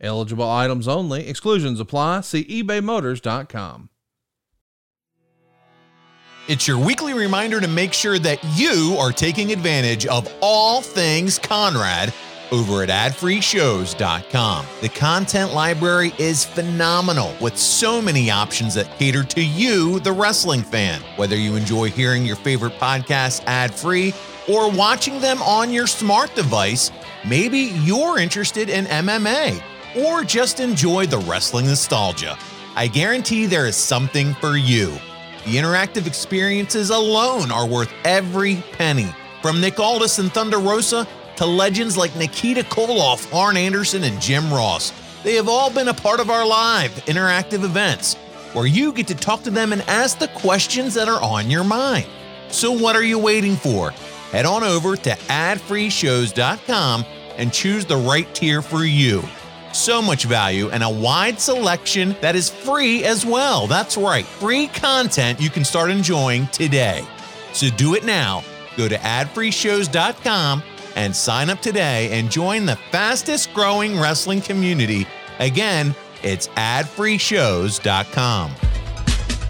Eligible items only. Exclusions apply. See ebaymotors.com. It's your weekly reminder to make sure that you are taking advantage of all things Conrad over at adfreeshows.com. The content library is phenomenal with so many options that cater to you, the wrestling fan. Whether you enjoy hearing your favorite podcasts ad free or watching them on your smart device, maybe you're interested in MMA or just enjoy the wrestling nostalgia. I guarantee there is something for you. The interactive experiences alone are worth every penny. From Nick Aldis and Thunder Rosa to legends like Nikita Koloff, Arn Anderson, and Jim Ross, they have all been a part of our live interactive events where you get to talk to them and ask the questions that are on your mind. So, what are you waiting for? Head on over to adfreeshows.com and choose the right tier for you so much value and a wide selection that is free as well. That's right, free content you can start enjoying today. So do it now. Go to adfreeshows.com and sign up today and join the fastest growing wrestling community. Again, it's adfreeshows.com.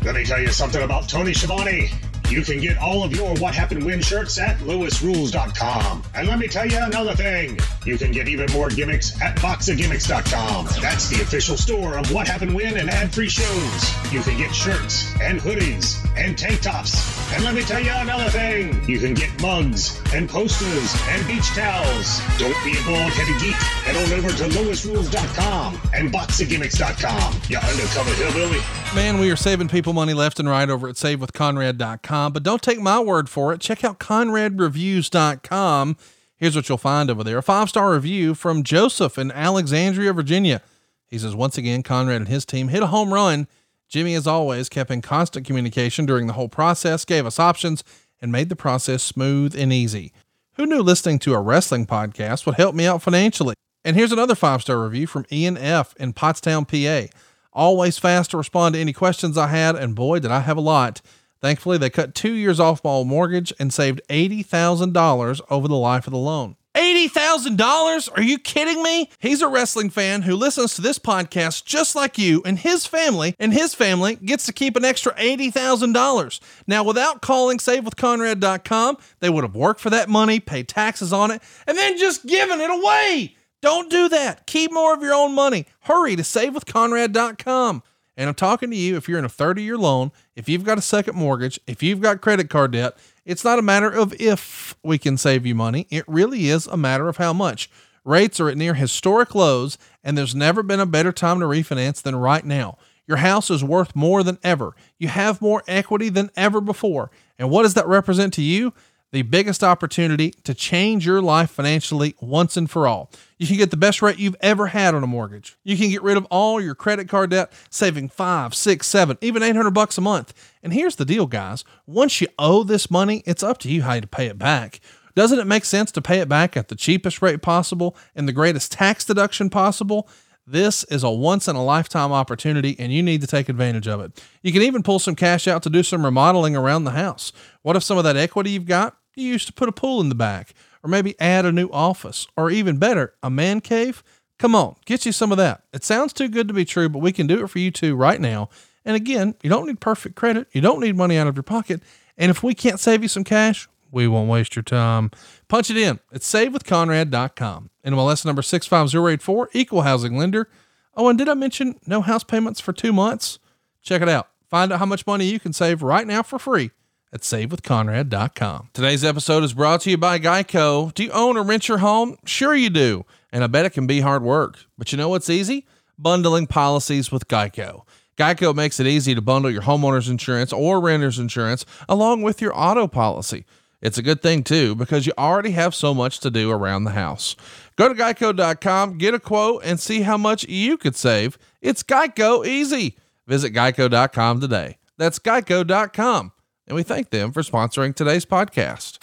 Let me tell you something about Tony Schiavone. You can get all of your What Happened When shirts at lewisrules.com. And let me tell you another thing. You can get even more gimmicks at boxofgimmicks.com. That's the official store of What Happened When and ad-free shows. You can get shirts and hoodies and tank tops. And let me tell you another thing. You can get mugs and posters and beach towels. Don't be a bald headed geek. Head on over to lewisrules.com and boxofgimmicks.com. You undercover hillbilly. Man, we are saving people money left and right over at savewithconrad.com. But don't take my word for it. Check out conradreviews.com. Here's what you'll find over there a five star review from Joseph in Alexandria, Virginia. He says, Once again, Conrad and his team hit a home run. Jimmy, as always, kept in constant communication during the whole process, gave us options, and made the process smooth and easy. Who knew listening to a wrestling podcast would help me out financially? And here's another five star review from Ian F. in Pottstown, PA. Always fast to respond to any questions I had, and boy, did I have a lot. Thankfully, they cut two years off my old mortgage and saved $80,000 over the life of the loan. $80,000? Are you kidding me? He's a wrestling fan who listens to this podcast just like you, and his family, and his family gets to keep an extra $80,000. Now, without calling SaveWithConrad.com, they would have worked for that money, paid taxes on it, and then just given it away. Don't do that. Keep more of your own money. Hurry to SaveWithConrad.com. And I'm talking to you if you're in a 30 year loan, if you've got a second mortgage, if you've got credit card debt, it's not a matter of if we can save you money. It really is a matter of how much. Rates are at near historic lows, and there's never been a better time to refinance than right now. Your house is worth more than ever. You have more equity than ever before. And what does that represent to you? The biggest opportunity to change your life financially once and for all. You can get the best rate you've ever had on a mortgage. You can get rid of all your credit card debt, saving five, six, seven, even 800 bucks a month. And here's the deal, guys. Once you owe this money, it's up to you how to pay it back. Doesn't it make sense to pay it back at the cheapest rate possible and the greatest tax deduction possible? This is a once in a lifetime opportunity and you need to take advantage of it. You can even pull some cash out to do some remodeling around the house. What if some of that equity you've got, you used to put a pool in the back, or maybe add a new office, or even better, a man cave? Come on, get you some of that. It sounds too good to be true, but we can do it for you too right now. And again, you don't need perfect credit, you don't need money out of your pocket. And if we can't save you some cash, we won't waste your time. Punch it in. It's savewithconrad.com. NMLS number 65084, equal housing lender. Oh, and did I mention no house payments for two months? Check it out. Find out how much money you can save right now for free at savewithconrad.com. Today's episode is brought to you by Geico. Do you own or rent your home? Sure you do. And I bet it can be hard work. But you know what's easy? Bundling policies with Geico. Geico makes it easy to bundle your homeowner's insurance or renter's insurance along with your auto policy. It's a good thing too, because you already have so much to do around the house. Go to geico.com, get a quote, and see how much you could save. It's Geico easy. Visit geico.com today. That's geico.com. And we thank them for sponsoring today's podcast.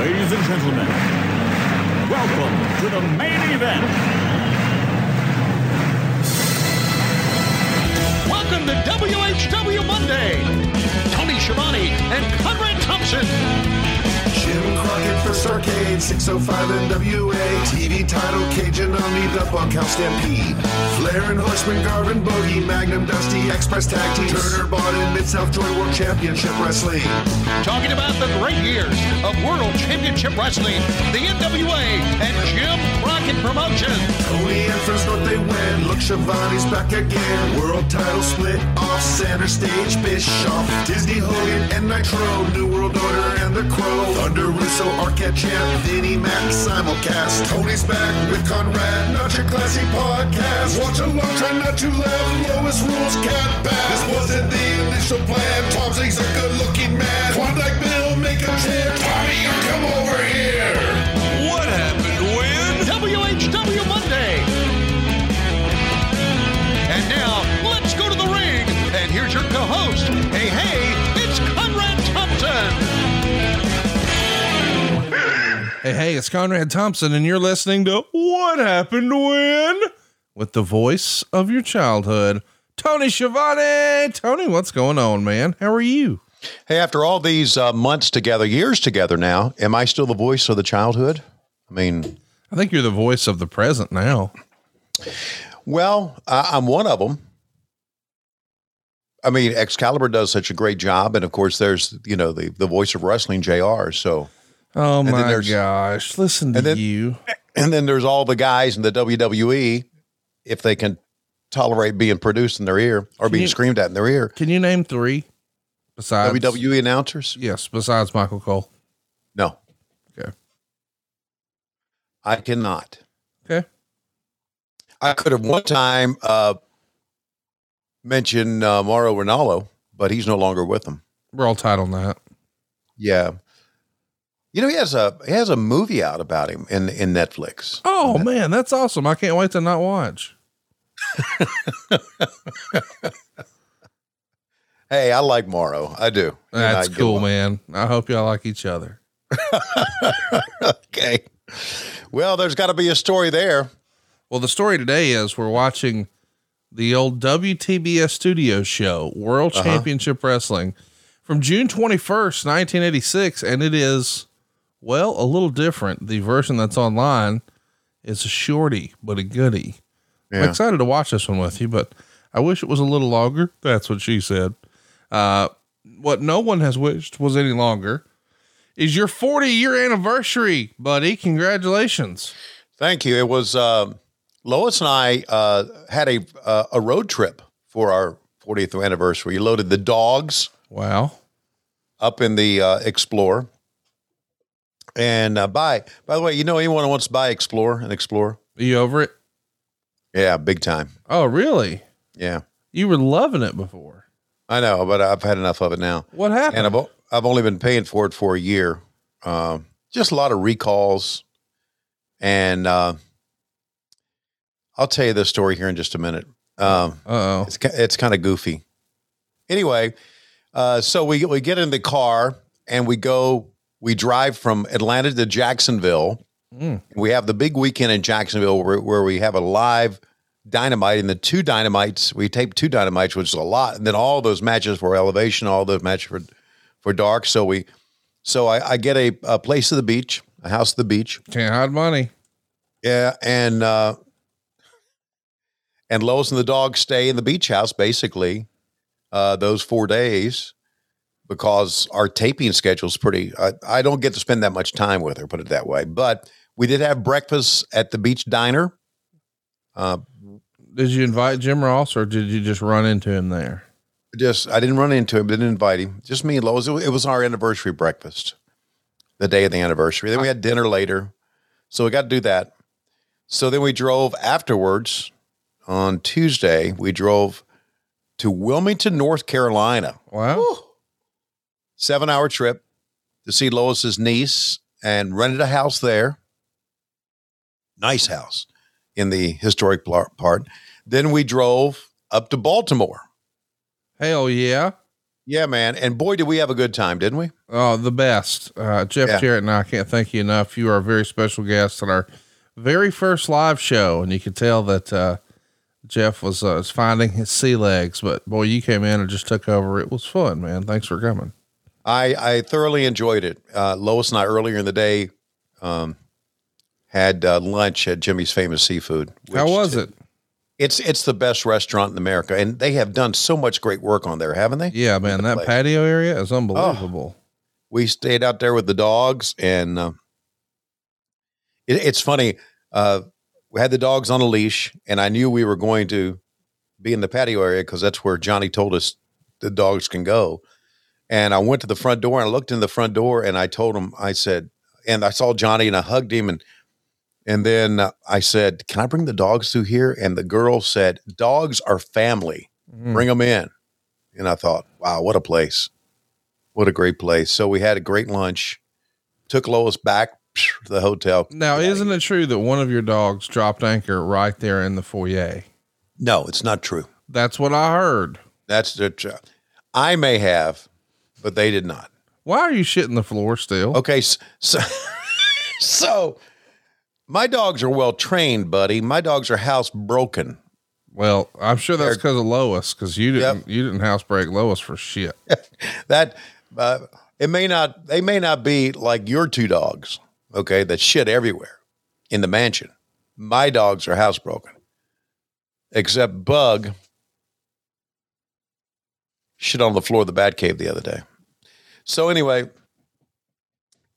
Ladies and gentlemen, welcome to the main event. Welcome to WHW Monday. Arcade, 605 NWA. TV title, Cajun Omni, the Bunkhouse Stampede. Flair and Horseman, Garvin Bogey, Magnum Dusty, Express Tag Team. Turner bought in Mid-South Joint World Championship Wrestling. Talking about the great years of World Championship Wrestling, the NWA, and Jim Crockett Promotions. Tony and Friends North they win. Look, Schiavone's back again. World title split off center stage. Bischoff, Disney Hogan, and Nitro. New World Order and the Crow. Thunder Russo, Arquette Champ, Vinnie Mac, simulcast. Tony's back with Conrad, not your classy podcast. Watch along, try not to laugh. Lois rules cat back. This wasn't the initial plan. Tom Zigg's a good looking man. Klondike Bill, make a chant. Tommy, you come over here. What happened when? WHW Monday. And now, let's go to the ring. And here's your co-host. Hey, Hey, hey, it's Conrad Thompson, and you're listening to What Happened When? With the voice of your childhood, Tony Schiavone. Tony, what's going on, man? How are you? Hey, after all these uh, months together, years together now, am I still the voice of the childhood? I mean, I think you're the voice of the present now. well, I, I'm one of them. I mean, Excalibur does such a great job, and of course, there's you know the the voice of wrestling, Jr. So, Oh then my gosh. Listen to and then- you. and then there's all the guys in the WWE, if they can tolerate being produced in their ear or being you- screamed at in their ear. Can you name three besides WWE announcers? Yes, besides Michael Cole. No, Okay. I cannot. Okay. I could have one time uh, mentioned uh, Mauro Ranallo, but he's no longer with them. World on that. Yeah, you know he has a he has a movie out about him in in Netflix. Oh man, that's awesome. I can't wait to not watch. Hey, I like Mauro. I do. And I That's cool, man. I hope y'all like each other. Okay. Well, there's got to be a story there. Well, the story today is we're watching the old WTBS studio show, World Uh-huh. Championship Wrestling, from June 21st, 1986. And it is, well, a little different. The version that's online is a shorty, but a goodie. I'm excited to watch this one with you, but I wish it was a little longer. That's what she said. Uh, what no one has wished was any longer is your 40 year anniversary, buddy. Congratulations. Thank you. It was uh, Lois and I uh, had a uh, a road trip for our 40th anniversary. We loaded the dogs Wow. up in the uh, Explorer. And uh, buy, by the way, you know anyone who wants to buy Explorer and Explorer? Are you over it? Yeah, big time. Oh, really? Yeah, You were loving it before. I know, but I've had enough of it now. What happened? And I've, I've only been paying for it for a year. Um, just a lot of recalls. And uh, I'll tell you this story here in just a minute. Um, Uh oh. It's it's kind of goofy. Anyway, uh, so we we get in the car and we go. We drive from Atlanta to Jacksonville. Mm. We have the big weekend in Jacksonville where, where we have a live dynamite and the two dynamites. We taped two dynamites, which is a lot, and then all those matches for elevation, all those matches for for dark. So we, so I, I get a, a place at the beach, a house at the beach. Can't hide money. Yeah, and uh, and Lois and the dog stay in the beach house basically uh, those four days because our taping schedule is pretty. I, I don't get to spend that much time with her, put it that way. But we did have breakfast at the beach diner. Uh, Did you invite Jim Ross or did you just run into him there? just I didn't run into him, didn't invite him. Just me and Lois. It it was our anniversary breakfast, the day of the anniversary. Then we had dinner later, so we got to do that. So then we drove afterwards on Tuesday. We drove to Wilmington, North Carolina. Wow. Seven hour trip to see Lois's niece and rented a house there. Nice house in the historic part. Then we drove up to Baltimore. Hell yeah. Yeah, man. And boy, did we have a good time, didn't we? Oh, the best. Uh, Jeff Yeah. Jarrett and I can't thank you enough. You are a very special guest at our very first live show. And you could tell that, uh, Jeff was, uh, was finding his sea legs, but boy, you came in and just took over. It was fun, man. Thanks for coming. I, I thoroughly enjoyed it. Uh, Lois and I earlier in the day um, had uh, lunch at Jimmy's Famous Seafood. How was it? It's it's the best restaurant in America, and they have done so much great work on there, haven't they? Yeah, man, that place. patio area is unbelievable. we stayed out there with the dogs and uh, it, it's funny uh, we had the dogs on a leash and i knew we were going to be in the patio area because that's where johnny told us the dogs can go and i went to the front door and i looked in the front door and i told him i said and i saw johnny and i hugged him and and then i said can i bring the dogs through here and the girl said dogs are family Mm. bring them in and i thought wow what a place what a great place. So we had a great lunch, took Lois back to the hotel. Now, isn't it true that one of your dogs dropped anchor right there in the foyer? No, it's not true. That's what I heard. That's the tr- I may have, but they did not. Why are you shitting the floor still? Okay, s- so so my dogs are well trained, buddy. My dogs are housebroken. Well, I'm sure that's because of Lois, because you didn't Yep. you didn't housebreak Lois for shit. That uh, it may not they may not be like your two dogs, okay, that shit everywhere in the mansion. My dogs are housebroken. Except Bug shit on the floor of the bat cave the other day. So anyway,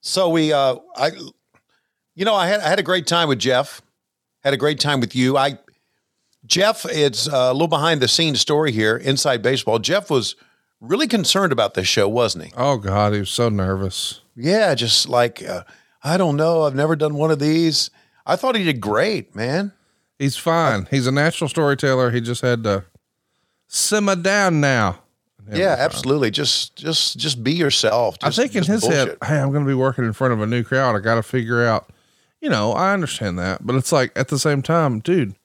so we uh I you know, I had I had a great time with Jeff. Had a great time with you. I Jeff, it's uh, a little behind the scenes story here, inside baseball. Jeff was really concerned about this show, wasn't he? Oh God, he was so nervous. Yeah, just like uh, I don't know, I've never done one of these. I thought he did great, man. He's fine. He's a natural storyteller. He just had to simmer down now. Yeah, absolutely. Just just just be yourself. I Just- think in his head, hey, I'm going to be working in front of a new crowd. I got to figure out, you know, I understand that, but it's like at the same time, dude,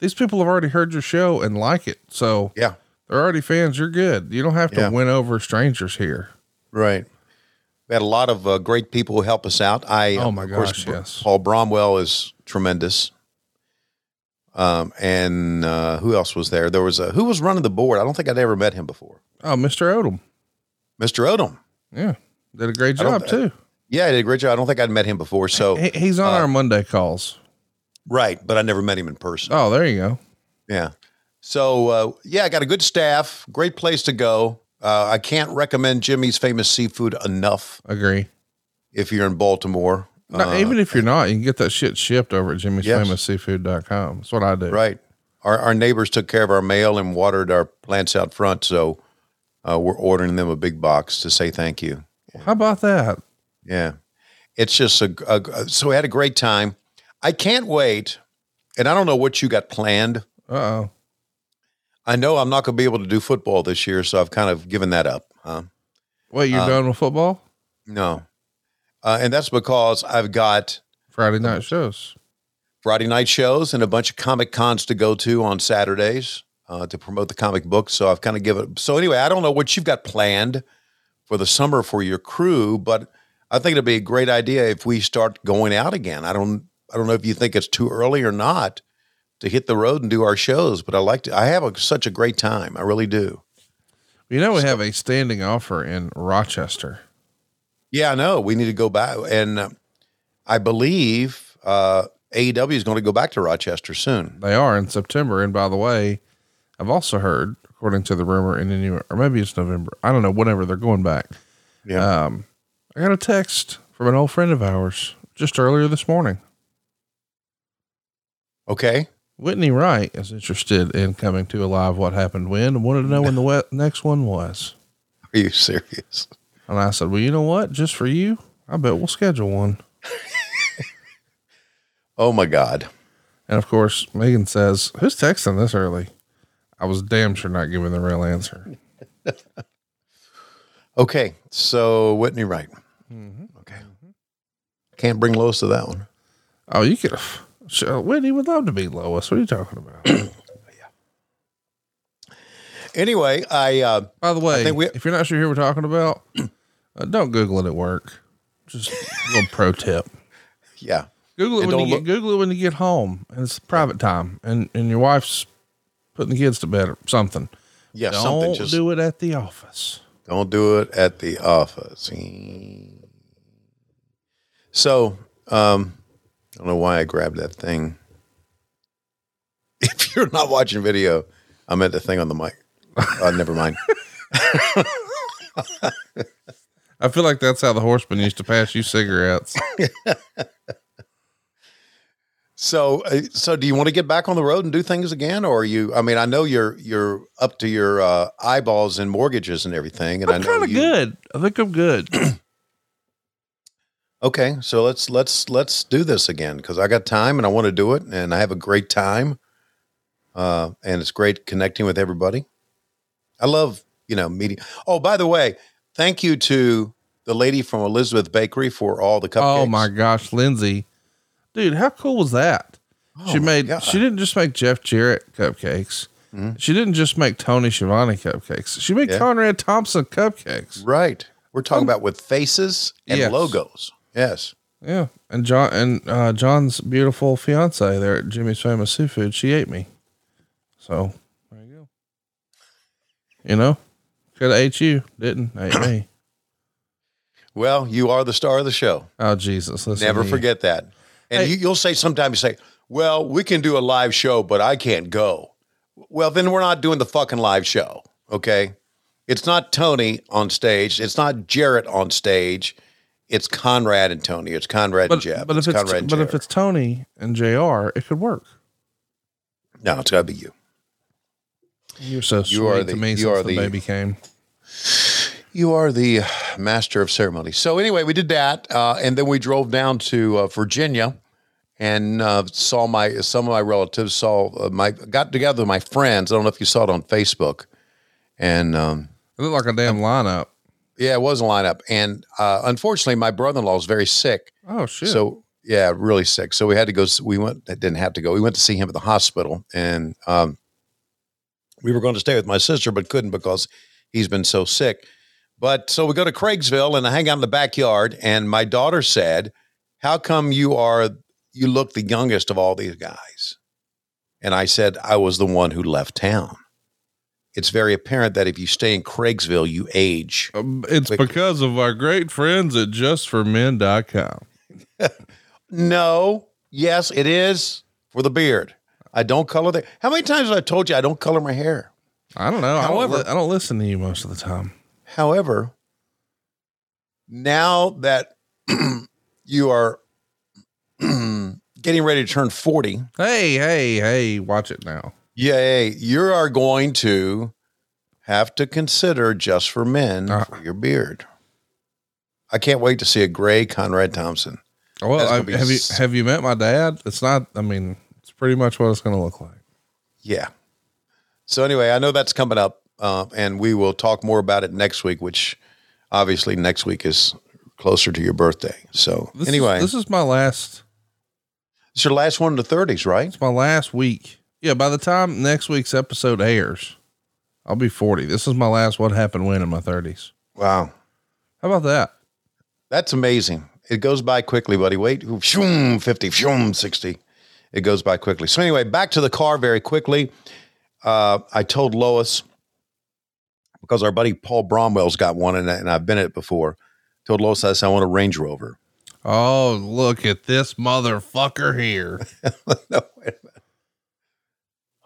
these people have already heard your show and like it. So Yeah, they're already fans. You're good. You don't have to Yeah. win over strangers here. right. We had a lot of uh, great people who help us out. I Oh my of course, gosh, Br- yes. Paul Bromwell is tremendous. Um, and uh, who else was there? There was a who was running the board. I don't think I'd ever met him before. Oh, Mr. Odom. Mr. Odom. Yeah. Did a great job too. Yeah, he did a great job. I don't think I'd met him before. So He, he's on uh, our Monday calls. right, but I never met him in person. Oh, there you go. Yeah. So uh, yeah, I got a good staff. Great place to go. Uh, I can't recommend Jimmy's Famous Seafood enough Agree. if you're in Baltimore. No, Uh, even if you're not, you can get that shit shipped over at Jimmy's Yes. Famous Seafood.com. That's what I do. right. Our, our neighbors took care of our mail and watered our plants out front, so uh, we're ordering them a big box to say thank you. How about that? Yeah, it's just a, a so we had a great time. I can't wait, and I don't know what you got planned. Uh oh. I know I'm not going to be able to do football this year, so I've kind of given that up. Huh? Wait, you're Uh, done with football? No, uh, and that's because I've got Friday night shows. Friday night shows and a bunch of comic cons to go to on Saturdays uh, to promote the comic book. So I've kind of given. So anyway, I don't know what you've got planned for the summer for your crew, but I think it'd be a great idea if we start going out again. I don't. I don't know if you think it's too early or not to hit the road and do our shows, but I like to. I have a, such a great time. I really do. You know, we have a standing offer in Rochester. Yeah, I know. We need to go back, and uh, I believe uh, AEW is going to go back to Rochester soon. They are in September. And by the way, I've also heard, according to the rumor in New or maybe it's November. I don't know, whenever they're going back. Yeah. Um, I got a text from an old friend of ours just earlier this morning. Okay. Whitney Wright is interested in coming to a live What Happened When and wanted to know when the next one was. Are you serious? And I said, Well, you know what? Just for you, I bet we'll schedule one. Oh my God. And of course, Megan says, Who's texting this early? I was damn sure not giving the real answer. Okay, so Whitney Wright. Mm-hmm. Okay, can't bring Lois to that one. Oh, you could have. Sure, Whitney would love to be Lois. What are you talking about? Yeah. Anyway, I uh, By the way, think we- if you're not sure who we're talking about, uh, don't Google it at work. Just a little pro tip. yeah, Google it And when you don't get look- Google it when you get home, and it's private time, and and your wife's putting the kids to bed or something. yeah, don't something. Just do it at the office. Don't do it at the office. So, um, I don't know why I grabbed that thing. If you're not watching video, I meant the thing on the mic. Uh, never mind. I feel like that's how the horseman used to pass you cigarettes. So, uh, so do you want to get back on the road and do things again, or are you? I mean, I know you're you're up to your uh, eyeballs in mortgages and everything, and I I'm kind of you- good. I think I'm good. Okay, so let's let's let's do this again because I got time and I want to do it, and I have a great time, uh, and it's great connecting with everybody. I love you know meeting. Oh, by the way, thank you to the lady from Elizabeth Bakery for all the cupcakes. oh my gosh, Lindsay, dude, how cool was that? she Oh my made. God. She didn't just make Jeff Jarrett cupcakes. She didn't just make Tony Schiavone cupcakes. She made Yeah. Conrad Thompson cupcakes. Right, we're talking about with faces and Yes. logos. Yes. Yeah, and John and uh, John's beautiful fiance there at Jimmy's Famous Seafood. She ate me. So there you go. You know, could have ate you, didn't ate me. Well, you are the star of the show. Oh Jesus! Listen Never forget that. And Hey. you, you'll say sometimes you say, "Well, we can do a live show, but I can't go." Well, then we're not doing the fucking live show. Okay, it's not Tony on stage. It's not Jarrett on stage. It's Conrad and Tony. It's Conrad But, and Jeff. but if it's Conrad and but if it's Tony and Jr., it could work. no, it's got to be you. You're so sweet are to me you since are the the- baby came. You are the master of ceremony. So anyway, we did that, uh, and then we drove down to uh, Virginia, and uh, saw my some of my relatives saw uh, my got together with my friends. I don't know if you saw it on Facebook, and um, It looked like a damn lineup. yeah, it was a lineup. And uh, unfortunately, my brother in law is very sick, Oh shit! so yeah, really sick. So we had to go. We went. Didn't have to go. We went to see him at the hospital, and um, we were going to stay with my sister, but couldn't because he's been so sick. But so we go to Craigsville and I hang out in the backyard. And my daughter said, "How come you are? You look the youngest of all these guys?" And I said, "I was the one who left town." It's very apparent that if you stay in Craigsville, you age. Um, it's Quick. because of our great friends at JustForMen.com. No, yes, it is for the beard. I don't color the. How many times have I told you I don't color my hair? I don't know. I don't, However- li- I don't listen to you most of the time. However, now that you are getting ready to turn 40, Hey, hey, hey! Watch it now. yay, you are going to have to consider just for men Uh. for your beard. I can't wait to see a gray Conrad Thompson. Well, I, have you have you met my dad? It's not. I mean, pretty much what it's going to look like. Yeah. So anyway, I know that's coming up, uh, and we will talk more about it next week. Which obviously next week is closer to your birthday. So This anyway, is, this is my last. it's your last one in the 30s, right? It's my last week. Yeah. By the time next week's episode airs, I'll be forty. This is my last. What happened when in my thirties? Wow. How about that? That's amazing. It goes by quickly, buddy. Wait, shoom, 50, shoom, 60. It goes by quickly. So, anyway, back to the car very quickly. Uh, I told Lois, because our buddy Paul Bromwell's got one, and, and I've been in it before. Told Lois, I said, I want a Range Rover. Oh, look at this motherfucker here. no, wait a minute.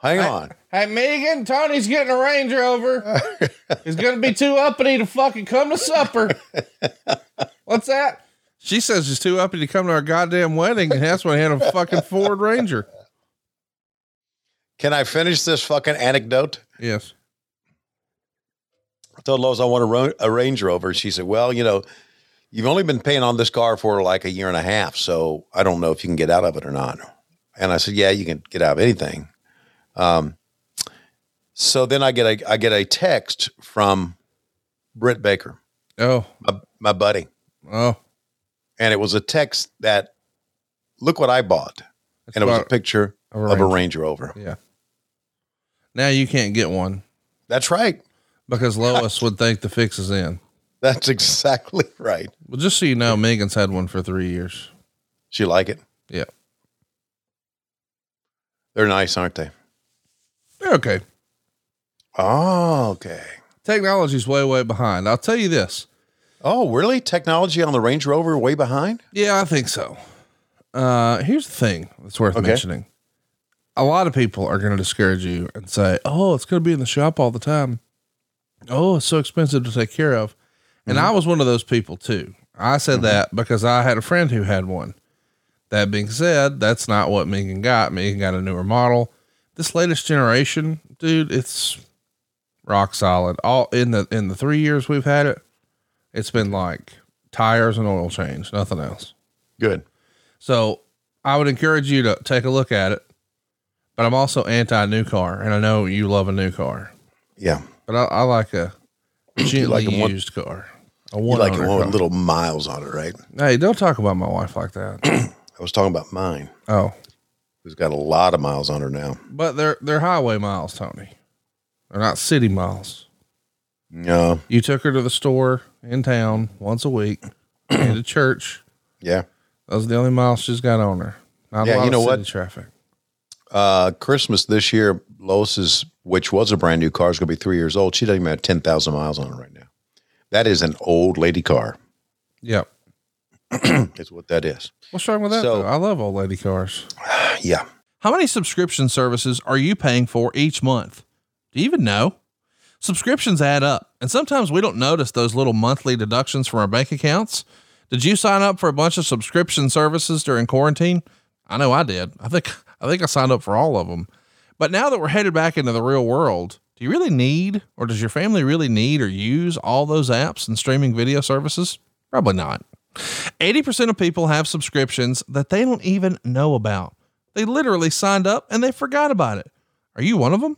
Hang on. Hey, Megan, Tony's getting a Range Rover. He's going to be too uppity to fucking come to supper. What's that? She says she's too uppity to come to our goddamn wedding, and that's when I had a fucking Ford Ranger. Can I finish this fucking anecdote? Yes. I told Lois I want a, Ro- a Range Rover. She said, Well, you know, you've only been paying on this car for like a year and a half, so I don't know if you can get out of it or not. And I said, Yeah, you can get out of anything. Um, So then I get a I get a text from Britt Baker, Oh, my, my buddy, oh, and it was a text that look what I bought, and it was a picture of a of a Ranger. Range Rover. yeah. Now you can't get one That's right. because Lois would think the fix is in. That's exactly right. Well, just so you know, Megan's had one for three years. She like it. Yeah. They're nice, aren't they? They're okay. Oh, okay. Technology's way, way behind. I'll tell you this. Oh, really? Technology on the Range Rover way behind? Yeah, I think so. Uh, here's the thing that's worth Okay. mentioning. A lot of people are going to discourage you and say, "Oh, it's going to be in the shop all the time. Oh, it's so expensive to take care of." And I was one of those people too. I said that because I had a friend who had one. That being said, that's not what Megan got. Megan got a newer model. This latest generation, dude, it's rock solid. All in the in the three years we've had it, it's been like tires and oil change, nothing else. Good. So I would encourage you to take a look at it. But I'm also anti new car, and I know you love a new car. Yeah. But I, I like a gently like a one- used car. A You one like owner one with little miles on it, right? Hey, don't talk about my wife like that. I was talking about mine, oh, who's got a lot of miles on her now. but they're they're highway miles, Tony. They're not city miles. No. You took her to the store in town once a week, and to church. Yeah. Those are the only miles she's got on her. Not Yeah, a lot you know of city what? traffic. Uh, Christmas this year, Lois's, which was a brand new car, is going to be three years old. She doesn't even have 10,000 miles on it right now. That is an old lady car, Yep. is what that is. What's wrong with that? So- though? I love old lady cars. Yeah. How many subscription services are you paying for each month? Do you even know? Subscriptions add up, and sometimes we don't notice those little monthly deductions from our bank accounts. Did you sign up for a bunch of subscription services during quarantine? I know I did. I think I think I signed up for all of them. But now that we're headed back into the real world, do you really need or does your family really need or use all those apps and streaming video services? Probably not. 80% of people have subscriptions that they don't even know about. They literally signed up and they forgot about it. Are you one of them?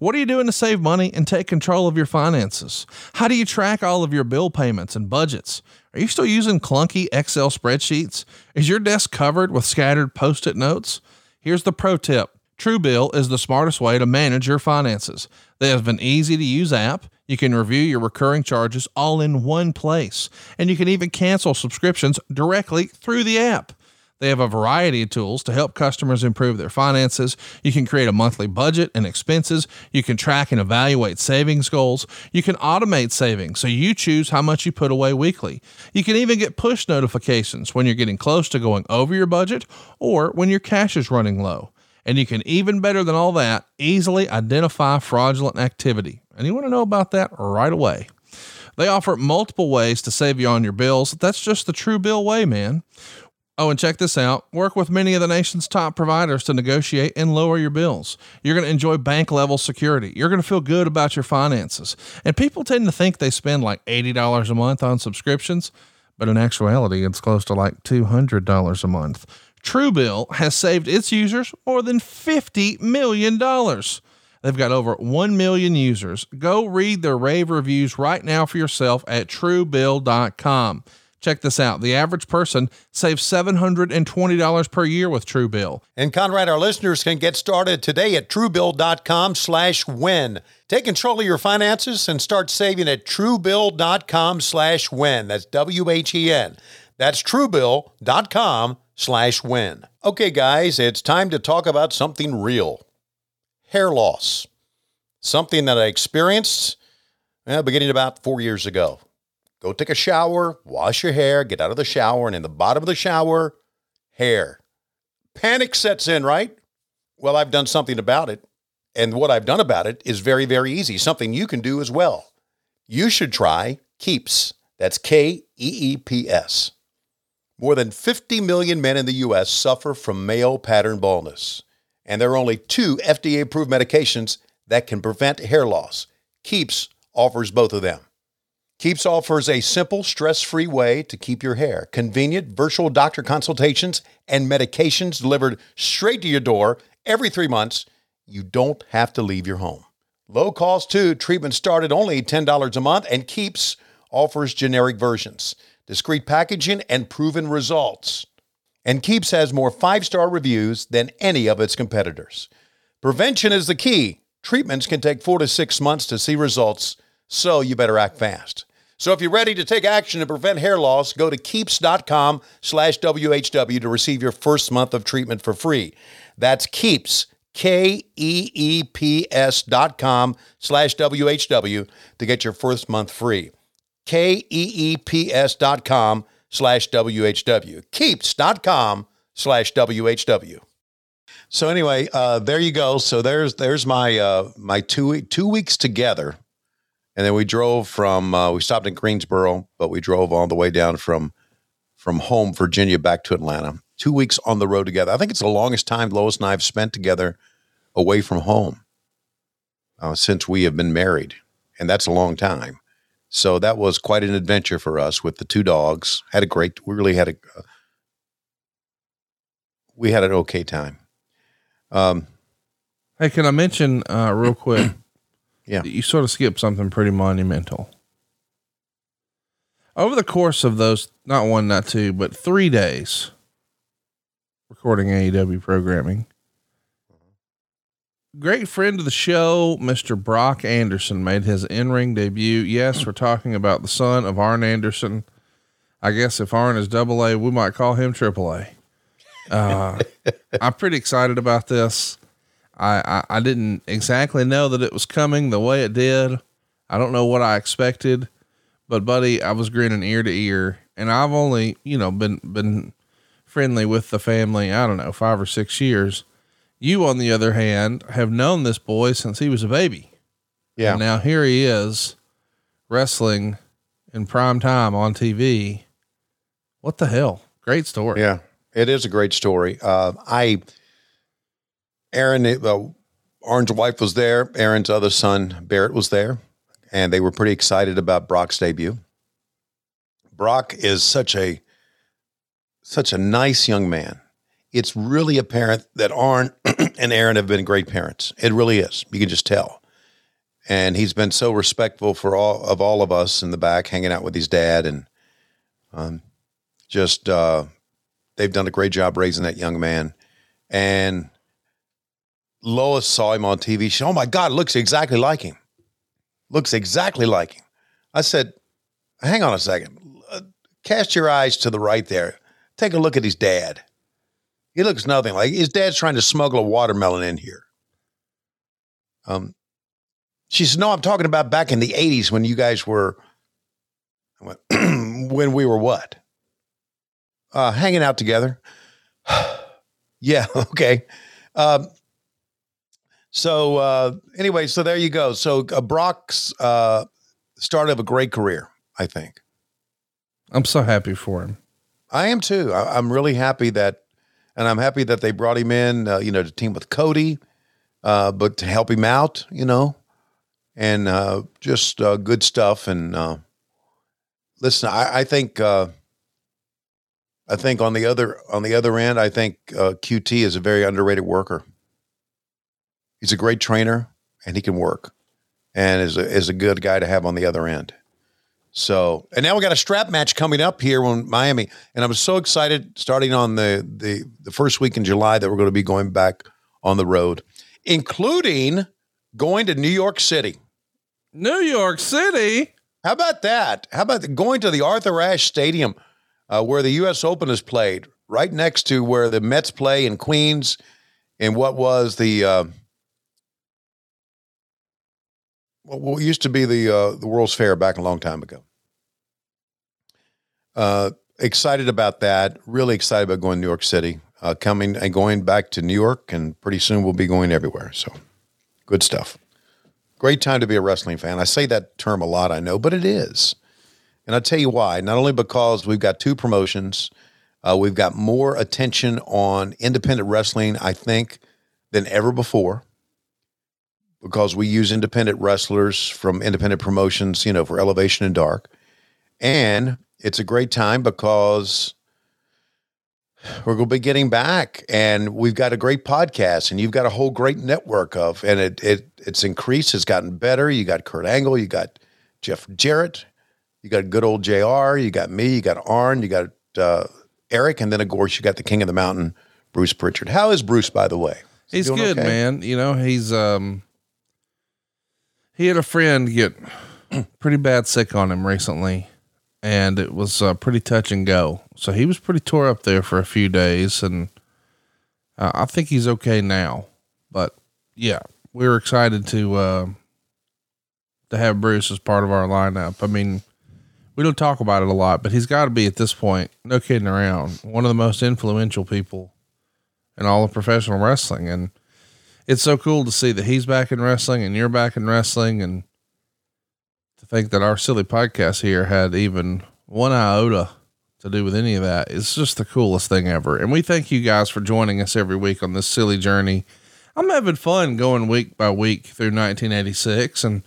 What are you doing to save money and take control of your finances? How do you track all of your bill payments and budgets? Are you still using clunky Excel spreadsheets? Is your desk covered with scattered post it notes? Here's the pro tip Truebill is the smartest way to manage your finances. They have an easy to use app. You can review your recurring charges all in one place, and you can even cancel subscriptions directly through the app. They have a variety of tools to help customers improve their finances. You can create a monthly budget and expenses. You can track and evaluate savings goals. You can automate savings so you choose how much you put away weekly. You can even get push notifications when you're getting close to going over your budget or when your cash is running low. And you can even better than all that, easily identify fraudulent activity. And you want to know about that right away. They offer multiple ways to save you on your bills. That's just the Truebill way, man. Oh, and check this out. Work with many of the nation's top providers to negotiate and lower your bills. You're going to enjoy bank level security. You're going to feel good about your finances. And people tend to think they spend like $80 a month on subscriptions, but in actuality, it's close to like $200 a month. Truebill has saved its users more than $50 million. They've got over 1 million users. Go read their rave reviews right now for yourself at truebill.com. Check this out. The average person saves $720 per year with Truebill. And Conrad, our listeners can get started today at truebill.com slash win. Take control of your finances and start saving at truebill.com slash win. That's W-H-E-N. That's truebill.com slash win. Okay, guys, it's time to talk about something real. Hair loss. Something that I experienced beginning about four years ago. Go take a shower, wash your hair, get out of the shower, and in the bottom of the shower, hair. Panic sets in, right? Well, I've done something about it. And what I've done about it is very, very easy, something you can do as well. You should try Keeps. That's K E E P S. More than 50 million men in the U.S. suffer from male pattern baldness. And there are only two FDA approved medications that can prevent hair loss. Keeps offers both of them. Keeps offers a simple, stress free way to keep your hair, convenient virtual doctor consultations, and medications delivered straight to your door every three months. You don't have to leave your home. Low cost too. Treatment started only $10 a month and keeps offers generic versions, discreet packaging, and proven results. And Keeps has more five star reviews than any of its competitors. Prevention is the key. Treatments can take four to six months to see results, so you better act fast. So if you're ready to take action to prevent hair loss, go to keeps.com slash WHW to receive your first month of treatment for free. That's Keeps, K-E-E-P-S dot com slash WHW to get your first month free. K-E-E-P-S dot com slash WHW. Keeps.com slash WHW. So anyway, uh, there you go. So there's there's my uh, my two two weeks together, and then we drove from uh, we stopped in Greensboro, but we drove all the way down from from home, Virginia, back to Atlanta. Two weeks on the road together. I think it's the longest time Lois and I have spent together away from home uh, since we have been married, and that's a long time. So that was quite an adventure for us with the two dogs. Had a great. We really had a. Uh, we had an okay time. Um, Hey, can I mention uh, real quick? Yeah. You sort of skip something pretty monumental. Over the course of those, not one, not two, but three days recording AEW programming, great friend of the show, Mr. Brock Anderson, made his in ring debut. Yes, we're talking about the son of Arn Anderson. I guess if Arn is double A, we might call him triple A. Uh, I'm pretty excited about this. I, I, I didn't exactly know that it was coming the way it did. I don't know what I expected, but buddy, I was grinning ear to ear and I've only, you know, been, been friendly with the family. I don't know, five or six years. You, on the other hand, have known this boy since he was a baby. yeah. And now here he is wrestling in prime time on TV. What the hell? Great story. Yeah, it is a great story. Uh, I, Ann, uh, Arn's wife was there. Aaron's other son, Barrett, was there, and they were pretty excited about Brock's debut. Brock is such a such a nice young man. It's really apparent that Arn and Ann have been great parents. It really is. You can just tell. And he's been so respectful for all of all of us in the back, hanging out with his dad, and um, just uh, they've done a great job raising that young man. And Lois saw him on TV. She "Oh my God, looks exactly like him. Looks exactly like him." I said, "Hang on a second. Uh, cast your eyes to the right there. Take a look at his dad. He looks nothing like his dad's trying to smuggle a watermelon in here." Um, she said, "No, I'm talking about back in the '80s when you guys were." Went, when we were what? Uh, hanging out together. yeah, okay. Um, so uh, anyway, so there you go. So uh, Brock's uh, start of a great career, I think. I'm so happy for him. I am too. I, I'm really happy that, and I'm happy that they brought him in. Uh, you know, to team with Cody, uh, but to help him out. You know, and uh, just uh, good stuff. And uh, listen, I, I think. Uh, I think on the other on the other end, I think uh, QT is a very underrated worker. He's a great trainer, and he can work, and is a, is a good guy to have on the other end. So, and now we got a strap match coming up here in Miami, and I'm so excited. Starting on the the the first week in July, that we're going to be going back on the road, including going to New York City. New York City. How about that? How about the, going to the Arthur Ashe Stadium, uh, where the U.S. Open is played, right next to where the Mets play in Queens, in what was the uh, what used to be the uh, the World's Fair back a long time ago. Uh, excited about that. Really excited about going to New York City. Uh, coming and going back to New York, and pretty soon we'll be going everywhere. So, good stuff. Great time to be a wrestling fan. I say that term a lot, I know, but it is. And I'll tell you why. Not only because we've got two promotions, uh, we've got more attention on independent wrestling, I think, than ever before. Because we use independent wrestlers from independent promotions, you know, for Elevation and Dark. And it's a great time because we're going to be getting back and we've got a great podcast and you've got a whole great network of and it, it it's increased it's gotten better you got kurt angle you got jeff jarrett you got good old jr you got me you got arn you got uh, eric and then of course you got the king of the mountain bruce pritchard how is bruce by the way Is He's doing good, okay? man. You know, he's um he had a friend get pretty bad sick on him recently and it was uh, pretty touch and go. So he was pretty tore up there for a few days and uh, I think he's okay now. But yeah, we were excited to uh to have Bruce as part of our lineup. I mean, we don't talk about it a lot, but he's got to be at this point, no kidding around, one of the most influential people in all of professional wrestling. And it's so cool to see that he's back in wrestling and you're back in wrestling. And to think that our silly podcast here had even one iota to do with any of that is just the coolest thing ever. And we thank you guys for joining us every week on this silly journey. I'm having fun going week by week through 1986. And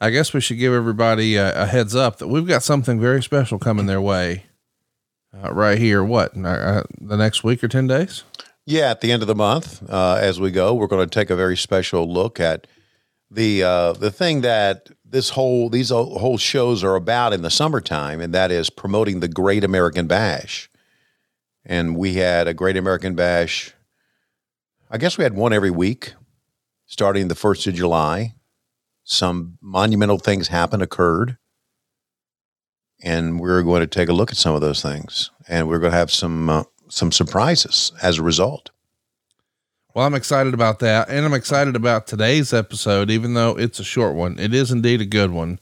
I guess we should give everybody a, a heads up that we've got something very special coming their way uh, right here. What, uh, the next week or 10 days? Yeah, at the end of the month, uh, as we go, we're going to take a very special look at the uh, the thing that this whole these whole shows are about in the summertime, and that is promoting the Great American Bash. And we had a Great American Bash. I guess we had one every week, starting the first of July. Some monumental things happened, occurred, and we're going to take a look at some of those things, and we're going to have some uh, some surprises as a result. Well, I'm excited about that. And I'm excited about today's episode, even though it's a short one. It is indeed a good one.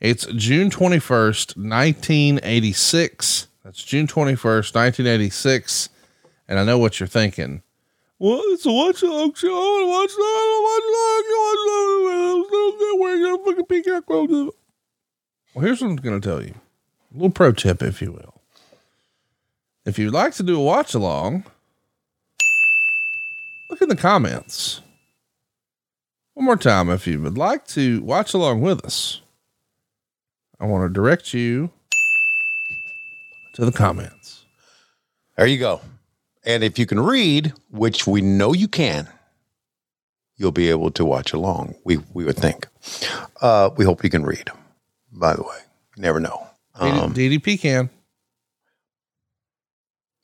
It's June 21st, 1986. That's June 21st, 1986. And I know what you're thinking. Well, it's a watch along show. I watch to watch to fucking peacock. Well, here's what I'm going to tell you. A little pro tip, if you will. If you'd like to do a watch along, look in the comments. One more time, if you would like to watch along with us, I want to direct you to the comments. There you go. And if you can read, which we know you can, you'll be able to watch along. We we would think. Uh, we hope you can read. By the way, you never know. Um, DDP can.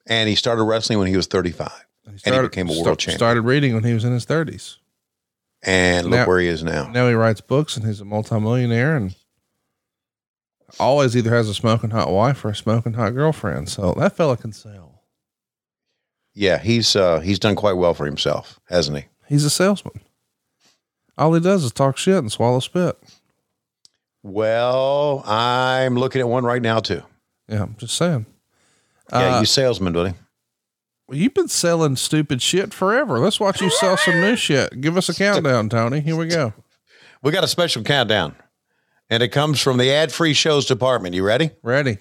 And he started wrestling when he was 35, He and he became a world start- champion. Started reading when he was in his 30s. and look Now- where he is now. Now he writes books and he's a multimillionaire and always either has a smoking hot wife or a smoking hot girlfriend. So that fella can sell. Yeah, he's uh, he's done quite well for himself, hasn't he? He's a salesman. All he does is talk shit and swallow spit. Well, I'm looking at one right now too. Yeah, I'm just saying. Yeah, Uh, you salesman, buddy. Well, You've been selling stupid shit forever. Let's watch you sell some new shit. Give us a countdown, Tony. Here we go. We got a special countdown, and it comes from the ad-free shows department. You ready? Ready?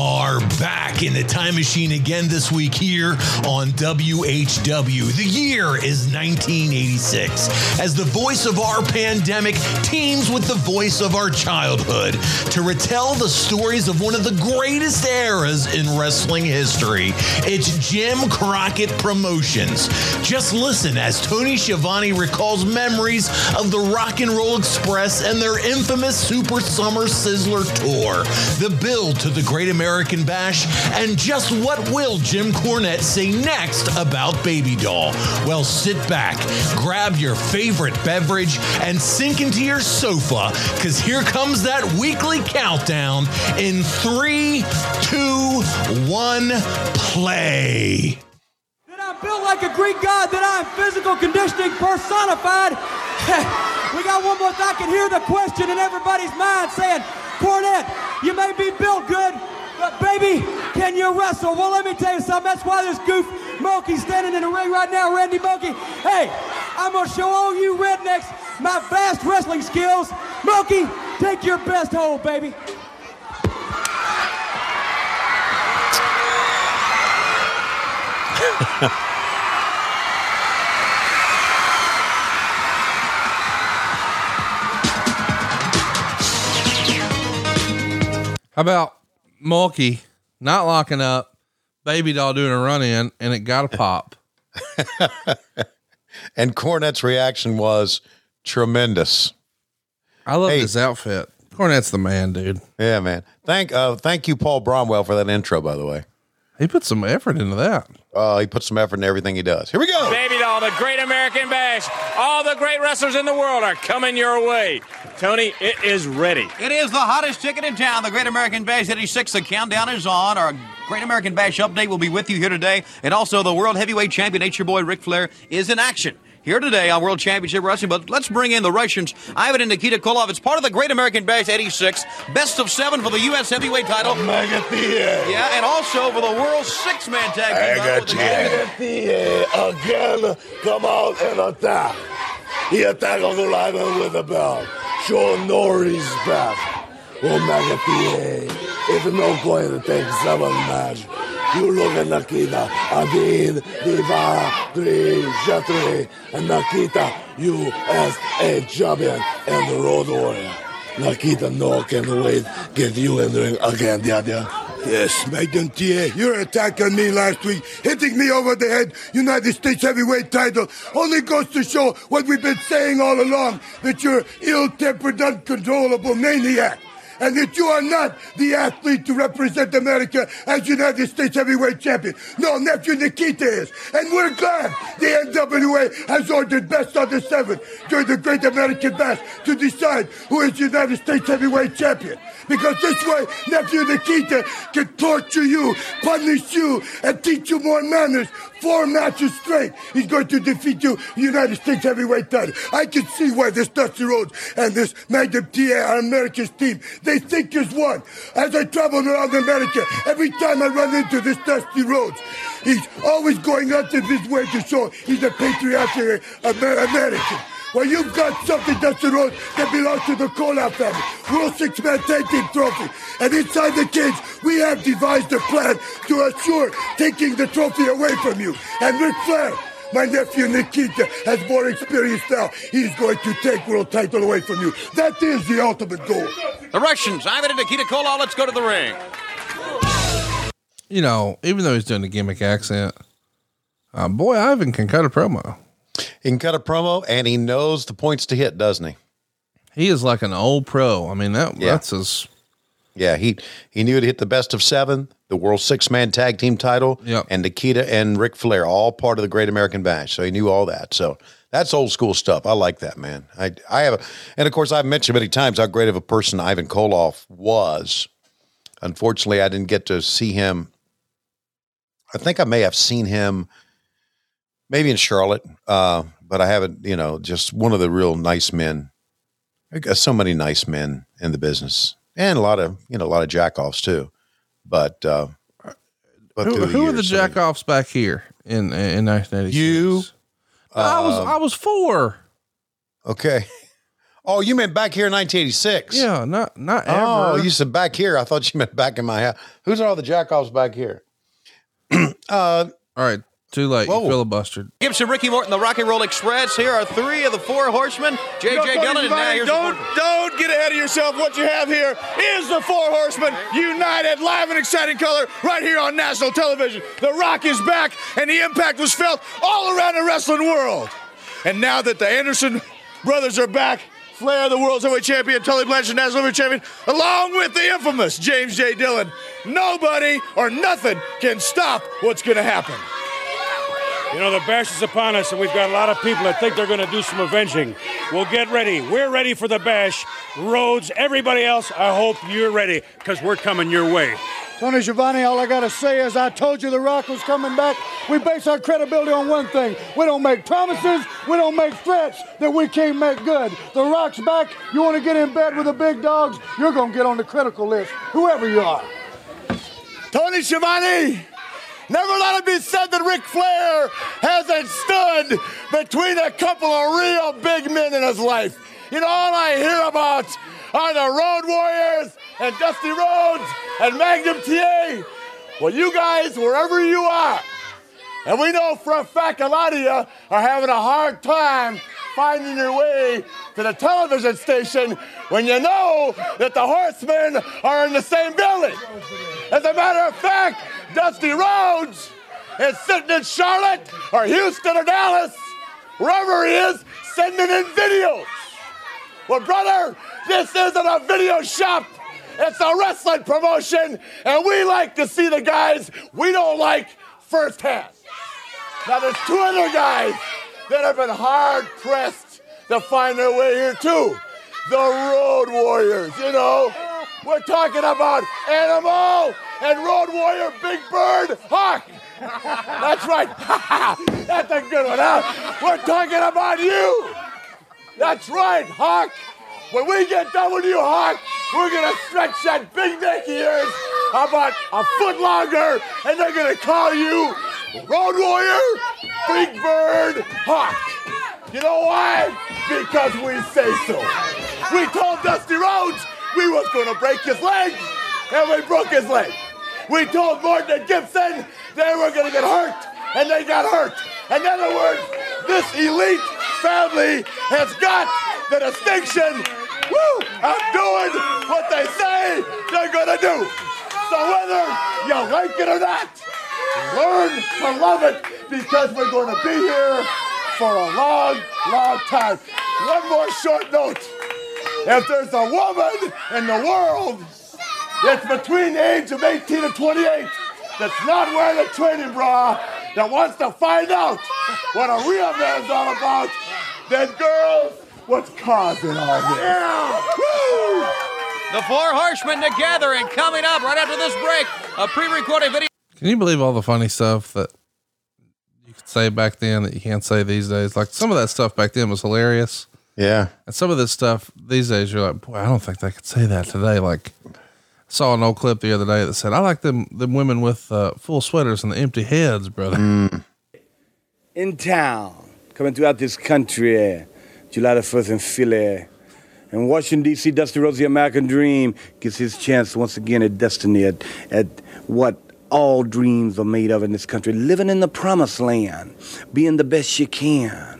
Are back in the time machine again this week here on WHW. The year is 1986 as the voice of our pandemic teams with the voice of our childhood to retell the stories of one of the greatest eras in wrestling history. It's Jim Crockett Promotions. Just listen as Tony Schiavone recalls memories of the Rock and Roll Express and their infamous Super Summer Sizzler tour, the build to the Great American Bash, and just what will Jim Cornette say next about Baby Doll? Well, sit back, grab your favorite beverage, and sink into your sofa, because here comes that weekly countdown in three, two, one, play. that I'm built like a Greek god, that I'm physical conditioning personified. we got one more. I can hear the question in everybody's mind saying, Cornette, you may be built good, but baby, can you wrestle? Well, let me tell you something. That's why this goof monkey's standing in the ring right now, Randy Mulkey. Hey, I'm gonna show all you rednecks my vast wrestling skills. Monkey, take your best hold, baby. How about Mulkey not locking up, baby doll doing a run in, and it got a pop. And Cornette's reaction was tremendous. I love Hey. his outfit. Cornette's the man, dude. Yeah, man. Thank uh thank you, Paul Bromwell, for that intro, by the way. He put some effort into that. Uh, he put some effort in everything he does. Here we go. Baby doll, the great American bash. All the great wrestlers in the world are coming your way. Tony, it is ready. It is the hottest ticket in town, the Great American Bash 86. The countdown is on. Our Great American Bash update will be with you here today. And also, the World Heavyweight Champion, Nature Boy Ric Flair, is in action. Here today on World Championship Wrestling, but let's bring in the Russians, Ivan and Nikita Koloff. It's part of the Great American Bash 86, best of seven for the U.S. Heavyweight title. Yeah, and also for the World Six Man Tag Team title. again come out and attack. He attacked Uncle Ivan with a belt. Show no respect. Omega PA. It's no going to take seven. You look at Nikita, Adin, Diva, Dri, Jetri, and Nakita, you as a champion and the road warrior. Nakita no can wait, get you in the ring again, Dada. Yes, Magnum TA, your attack on me last week, hitting me over the head, United States heavyweight title, only goes to show what we've been saying all along, that you're ill-tempered, uncontrollable maniac. And that you are not the athlete to represent America as United States heavyweight champion. No, nephew Nikita is. And we're glad the NWA has ordered best of the seven during the Great American Bash to decide who is United States heavyweight champion. Because this way, nephew Nikita can torture you, punish you, and teach you more manners. Four matches straight, he's going to defeat you, United States heavyweight title. I can see why this Dusty Rhodes and this Magnum TA, our America's team, they think is one. As I travel around America, every time I run into this Dusty Rhodes, he's always going out of his way to show he's a patriotic Amer- American. Well, you've got something, Dustin road that belongs to the Koloff family. World Six Man Tag Team Trophy. And inside the cage, we have devised a plan to assure taking the trophy away from you. And Ric Flair, my nephew Nikita, has more experience now. He's going to take world title away from you. That is the ultimate goal. The Russians, Ivan and Nikita Koloff, let's go to the ring. You know, even though he's doing a gimmick accent, uh, boy, Ivan can cut a promo. He can cut a promo and he knows the points to hit, doesn't he? He is like an old pro. I mean, that Yeah. that's his. Yeah, he he knew to hit the best of seven, the world six man tag team title, Yep. and Nikita and Ric Flair, all part of the Great American Bash. So he knew all that. So that's old school stuff. I like that, man. I I have a, and of course I've mentioned many times how great of a person Ivan Koloff was. Unfortunately, I didn't get to see him. I think I may have seen him maybe in Charlotte, uh, but I haven't. You know, just one of the real nice men. So many nice men in the business, and a lot of you know a lot of jackoffs too. But uh, but Who, who are the jackoffs back here in in 1986? You, I was uh, I was four. Okay. Oh, you meant back here in 1986? Yeah, not not ever. Oh, you said back here. I thought you meant back in my house. Who's all the jackoffs back here? uh, All right, too late. You Whoa. filibustered. Gibson, Ricky Morton, the Rock and Roll Express. Here are three of the four horsemen. J.J. Dillon, and now here's the don't, don't get ahead of yourself. What you have here is the Four Horsemen united, live and exciting color, right here on national television. The Rock is back, and the impact was felt all around the wrestling world. And now that the Anderson brothers are back, Flair, the world's heavyweight champion, Tully Blanchard, national heavyweight champion, along with the infamous James J. Dillon, nobody or nothing can stop what's going to happen. You know, the bash is upon us, and we've got a lot of people that think they're going to do some avenging. Well, get ready. We're ready for the bash. Rhodes, everybody else, I hope you're ready because we're coming your way. Tony Schiavone, all I gotta say is I told you The Rock was coming back. We base our credibility on one thing. We don't make promises, we don't make threats that we can't make good. The Rock's back. You wanna get in bed with the big dogs, you're gonna get on the critical list, whoever you are. Tony Schiavone! Never let it be said that Ric Flair hasn't stood between a couple of real big men in his life. You know, all I hear about are the Road Warriors and Dusty Rhodes and Magnum TA. Well, you guys, wherever you are, and we know for a fact a lot of you are having a hard time finding your way to the television station when you know that the horsemen are in the same building. As a matter of fact, Dusty Rhodes is sitting in Charlotte or Houston or Dallas, wherever he is, sending in videos. Well, brother, this isn't a video shop. It's a wrestling promotion, and we like to see the guys we don't like firsthand. Now, there's two other guys that have been hard pressed to find their way here, too. The Road Warriors, you know. We're talking about Animal and Road Warrior Big Bird Hawk. That's right. That's a good one, huh? We're talking about you. That's right, Hawk. When we get done with you, Hawk, we're gonna stretch that big neck of yours about a foot longer, and they're gonna call you Road Warrior Big Bird Hawk. You know why? Because we say so. We told Dusty Rhodes we was gonna break his leg, and we broke his leg. We told Morton and Gibson they were gonna get hurt, and they got hurt. In other words, this elite family has got the distinction woo, of doing what they say they're gonna do. So whether you like it or not, learn to love it because we're gonna be here for a long, long time. One more short note. If there's a woman in the world that's between the age of 18 and 28 that's not wearing a training bra, that wants to find out what a real man's all about, then girls, what's causing all this? Woo! The four horsemen together, and coming up right after this break, a pre-recorded video. Can you believe all the funny stuff that you could say back then that you can't say these days? Like some of that stuff back then was hilarious. Yeah. And some of this stuff these days, you're like, boy, I don't think they could say that today. Like, I saw an old clip the other day that said, I like them, them women with uh, full sweaters and the empty heads, brother. in town, coming throughout this country, July the 1st in Philly. In Washington, D.C., Dusty Rhodes, the American Dream, gets his chance once again at destiny, at, at what all dreams are made of in this country. Living in the promised land, being the best you can.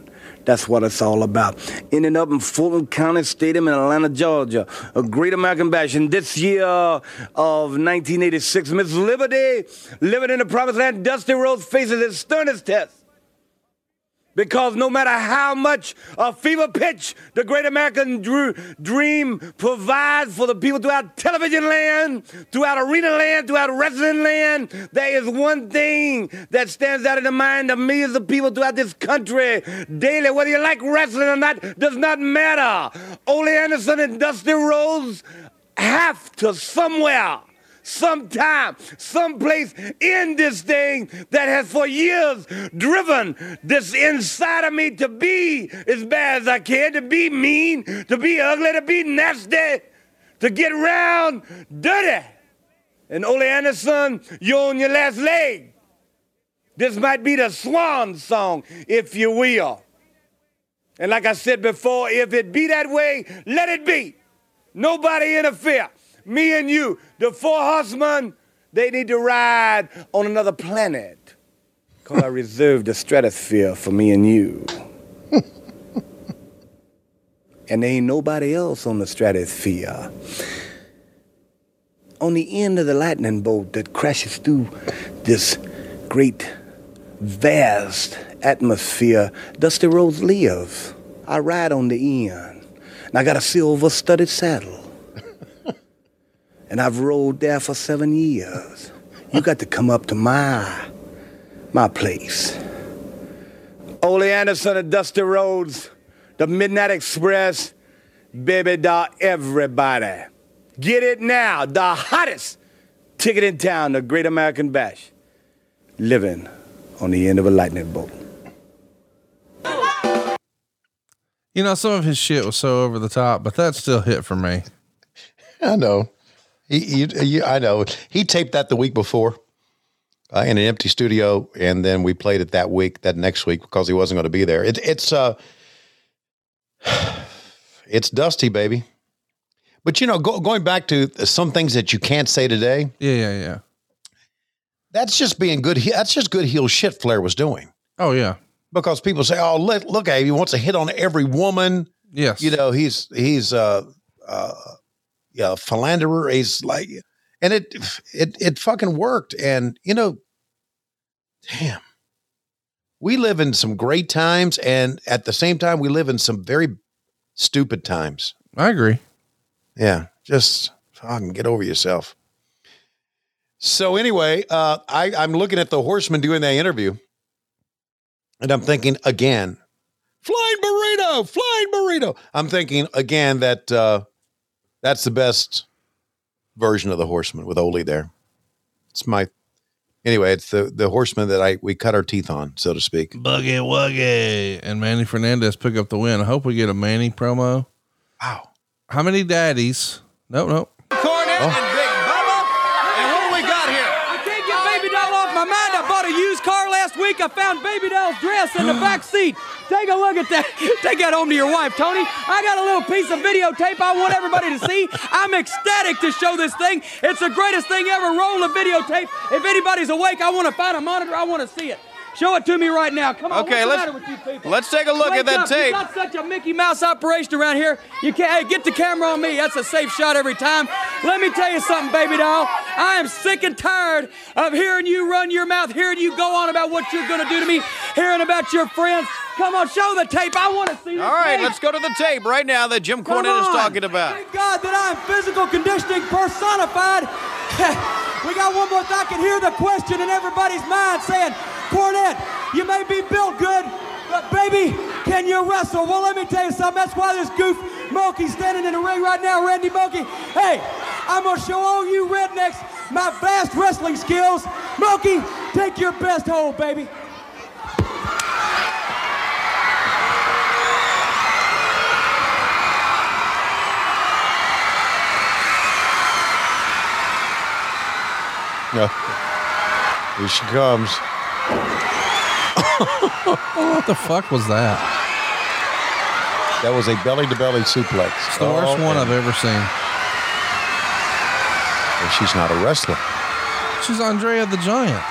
That's what it's all about. Ending up in Fulton County Stadium in Atlanta, Georgia, a great American bash. This year of 1986, Miss Liberty, living in the promised land, Dusty Rhodes faces his sternest test. Because no matter how much a fever pitch the great American dream provides for the people throughout television land, throughout arena land, throughout wrestling land, there is one thing that stands out in the mind of millions of people throughout this country daily. Whether you like wrestling or not does not matter. Ole Anderson and Dusty Rhodes have to somewhere sometime, someplace in this thing that has for years driven this inside of me to be as bad as I can, to be mean, to be ugly, to be nasty, to get round dirty. And Ole Anderson, you're on your last leg. This might be the swan song, if you will. And like I said before, if it be that way, let it be. Nobody interfere. Me and you, the four horsemen, they need to ride on another planet. Because I reserved the stratosphere for me and you. and there ain't nobody else on the stratosphere. On the end of the lightning bolt that crashes through this great, vast atmosphere, Dusty Rhodes lives. I ride on the end. And I got a silver studded saddle and I've rode there for seven years. You got to come up to my my place. Ole Anderson of Dusty Rhodes, the Midnight Express, baby doll, everybody. Get it now, the hottest ticket in town, the Great American Bash. Living on the end of a lightning bolt. You know, some of his shit was so over the top, but that still hit for me. I know. He, he, he, I know. He taped that the week before uh, in an empty studio, and then we played it that week, that next week, because he wasn't going to be there. It, it's uh, it's Dusty, baby. But you know, go, going back to some things that you can't say today. Yeah, yeah, yeah. That's just being good. That's just good heel shit. Flair was doing Oh, yeah. because people say, "Oh, look, look. He wants to hit on every woman." Yes. You know, he's he's uh uh yeah, philanderer. He's like and it it it fucking worked. And you know, damn. We live in some great times and at the same time we live in some very stupid times. I agree. Yeah. Just fucking get over yourself. So anyway, uh, I, I'm looking at the horseman doing that interview, and I'm thinking again, flying burrito, flying burrito. I'm thinking again that uh, that's the best version of the horseman with Ole there. It's my anyway. It's the the horseman that I we cut our teeth on, so to speak. Boogie Woogie and Manny Fernandez pick up the win. I hope we get a Manny promo. Wow. How many daddies? No, no. Cornette oh. and Big Bubba. And what do we got here? I can't get Baby Doll off my mind. I bought a used car last week. I found Baby Doll's dress in the back seat. Take a look at that. Take that home to your wife, Tony. I got a little piece of videotape I want everybody to see. I'm ecstatic to show this thing. It's the greatest thing ever. Roll the videotape. If anybody's awake, I want to find a monitor. I want to see it. Show it to me right now. Come on. Okay, let's- matter with you people? let's take a look Wake at that up. tape. It's not such a Mickey Mouse operation around here. You can't hey, get the camera on me. That's a safe shot every time. Let me tell you something, baby doll. I am sick and tired of hearing you run your mouth, hearing you go on about what you're gonna do to me, hearing about your friends. Come on, show the tape. I want to see this All right, tape. let's go to the tape right now that Jim Come Cornette is talking about. Thank God that I'm physical conditioning personified. we got one more. I can hear the question in everybody's mind saying, Cornette, you may be built good, but baby, can you wrestle? Well, let me tell you something. That's why this goof Monkey's standing in the ring right now, Randy Mulkey. Hey, I'm gonna show all you rednecks my vast wrestling skills. Monkey, take your best hold, baby. Here she comes. What the fuck was that? That was a belly to belly suplex. It's the worst oh, one and- I've ever seen. and she's not a wrestler. She's Andrea the Giant.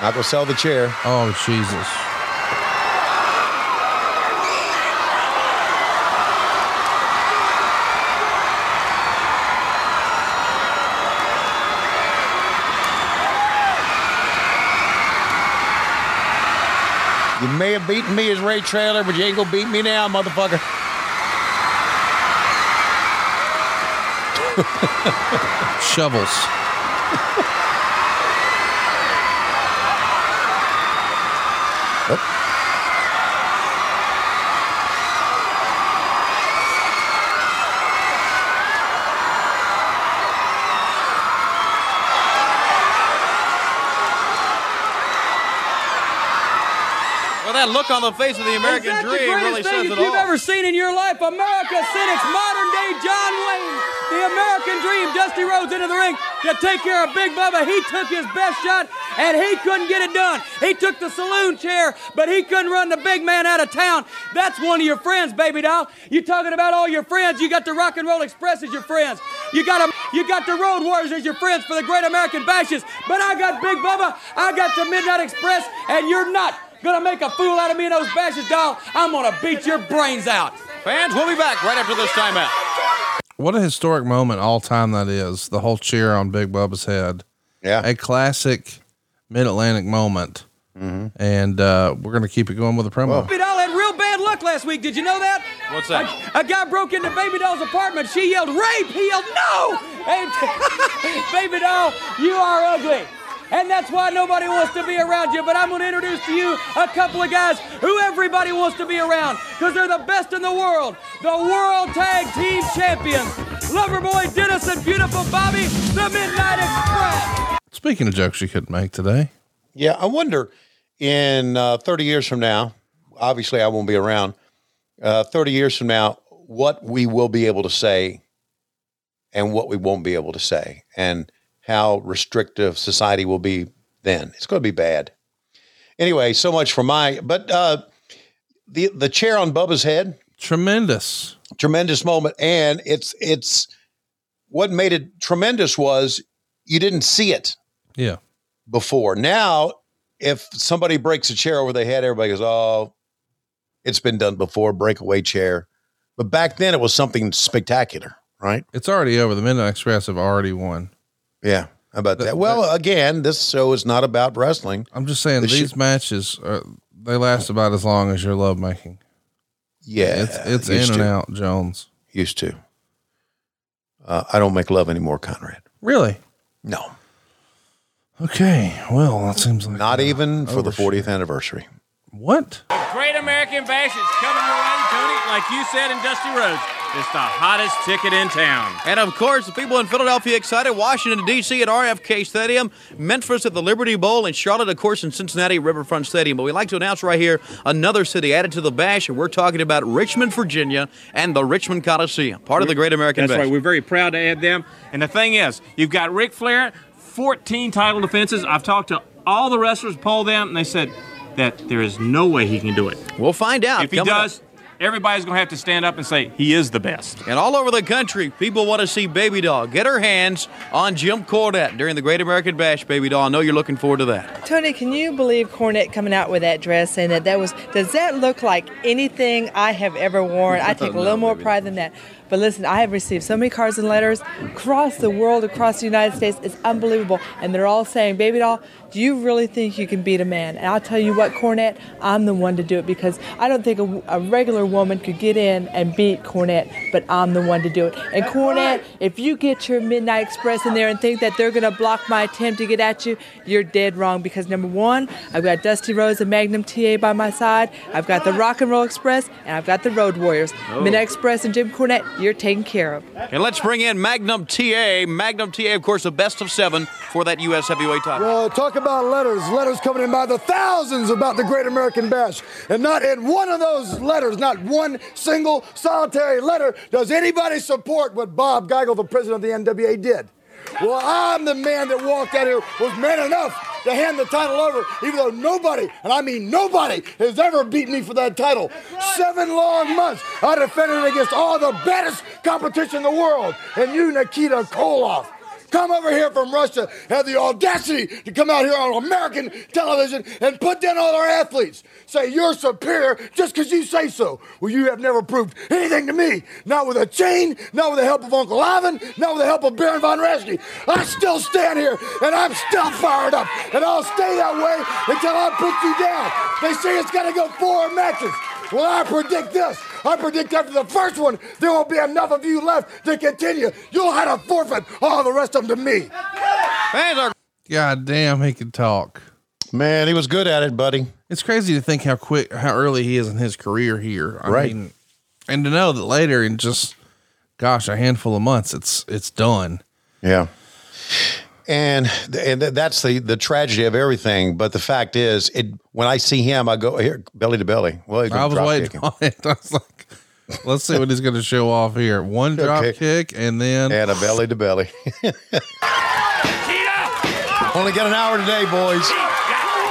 Not gonna sell the chair. Oh Jesus. You may have beaten me as Ray Traylor, but you ain't gonna beat me now, motherfucker. Shovels. That look on the face of the American Dream the really says it you've ever seen in your life. America sent its modern day John Wayne, the American Dream, Dusty Rhodes into the ring to take care of Big Bubba. He took his best shot and he couldn't get it done. He took the saloon chair, but he couldn't run the big man out of town. That's one of your friends, baby doll. You talking about all your friends? You got the Rock and Roll Express as your friends. You got 'em- You got the Road Warriors as your friends for the Great American Bashes. But I got Big Bubba. I got the Midnight Express, and you're not gonna make a fool out of me in those bashes, doll. I'm gonna beat your brains out. Fans, we'll be back right after this timeout. What a historic moment all time that is. The whole cheer on Big Bubba's head. Yeah. A classic mid Atlantic moment. And uh, we're going to keep it going with a promo. Baby doll had real bad luck last week. Did you know that? What's that? A, a guy broke into Baby doll's apartment. She yelled rape. He yelled no. And Baby doll, you are ugly. And that's why nobody wants to be around you. But I'm going to introduce to you a couple of guys who everybody wants to be around because they're the best in the world. The World Tag Team Champions. Loverboy Dennis and Beautiful Bobby, the Midnight Express. Speaking of jokes you couldn't make today. Yeah, I wonder in uh, 30 years from now, obviously I won't be around, uh, 30 years from now, what we will be able to say and what we won't be able to say, and how restrictive society will be then. It's going to be bad. Anyway, so much for my, but uh, the, the chair on Bubba's head, Tremendous. tremendous moment. And it's, it's, what made it tremendous was you didn't see it Yeah. before. Now if somebody breaks a chair over their head, everybody goes, "Oh, it's been done before." Breakaway chair, but back then it was something spectacular, right? It's already over. The Midnight Express have already won. Yeah, how about that? Well, again, this show is not about wrestling. I'm just saying The these sh- matches are, they last about as long as your love making. Yeah, it's it's used in and out, Jones. Used to. Uh, I don't make love anymore, Conrad. Really? No, Okay. Well, that seems like not even for the 40th anniversary. What? Great American Bash is coming your way, Tony. Like you said in Dusty Rhodes, it's the hottest ticket in town. And of course, the people in Philadelphia excited. Washington, D.C. at RFK Stadium. Memphis at the Liberty Bowl. And Charlotte, of course, in Cincinnati Riverfront Stadium. But we'd like to announce right here another city added to the bash. And we're talking about Richmond, Virginia and the Richmond Coliseum, part of the Great American That's Bash. right. We're very proud to add them. And the thing is, you've got Ric Flair, 14 title defenses. I've talked to all the wrestlers, polled them, and they said that there is no way he can do it. We'll find out. If he coming up. Does, everybody's going to have to stand up and say he is the best. And all over the country, people want to see Baby Doll get her hands on Jim Cornette during the Great American Bash. Baby Doll, I know you're looking forward to that. Tony, can you believe Cornette coming out with that dress saying that that was? Does that look like anything I have ever worn? I take a little more pride than that. But listen, I have received so many cards and letters across the world, across the United States. It's unbelievable, and they're all saying, "Baby doll, do you really think you can beat a man?" And I'll tell you what, Cornette, I'm the one to do it because I don't think a, a regular woman could get in and beat Cornette, but I'm the one to do it. And Cornette, if you get your Midnight Express in there and think that they're going to block my attempt to get at you, you're dead wrong because number one, I've got Dusty Rhodes and Magnum TA by my side. I've got the Rock and Roll Express, and I've got the Road Warriors. Oh. Midnight Express and Jim Cornette, you're taken care of. And let's bring in Magnum TA. Magnum TA, of course, the best of seven for that U.S. heavyweight title. Well, talk about letters. Letters coming in by the thousands about the Great American Bash. And not in one of those letters, not one single solitary letter, does anybody support what Bob Geigel, the president of the NWA, did. Well, I'm the man that walked out here, was man enough to hand the title over, even though nobody, and I mean nobody, has ever beaten me for that title. Seven long months, I defended against all the baddest competition in the world, and you, Nikita Koloff come over here from Russia, have the audacity to come out here on American television and put down all our athletes. Say you're superior just because you say so. Well, you have never proved anything to me. Not with a chain, not with the help of Uncle Ivan, not with the help of Baron von Raschke. I still stand here and I'm still fired up. And I'll stay that way until I put you down. They say it's got to go four matches. Well, I predict this. I predict after the first one, there won't be enough of you left to continue. You'll have to forfeit all the rest of them to me. Fans are God damn, he could talk. Man, he was good at it, buddy. It's crazy to think how quick, how early he is in his career here. I Right. mean, and to know that later in just, gosh, a handful of months, it's it's done. Yeah. And and that's the the tragedy of everything. But the fact is, it when I see him, I go here belly to belly. Well, he's I was waiting on it. I was like, let's see what he's going to show off here. One drop Okay. kick, and then and a belly to belly. Only got an hour today, boys.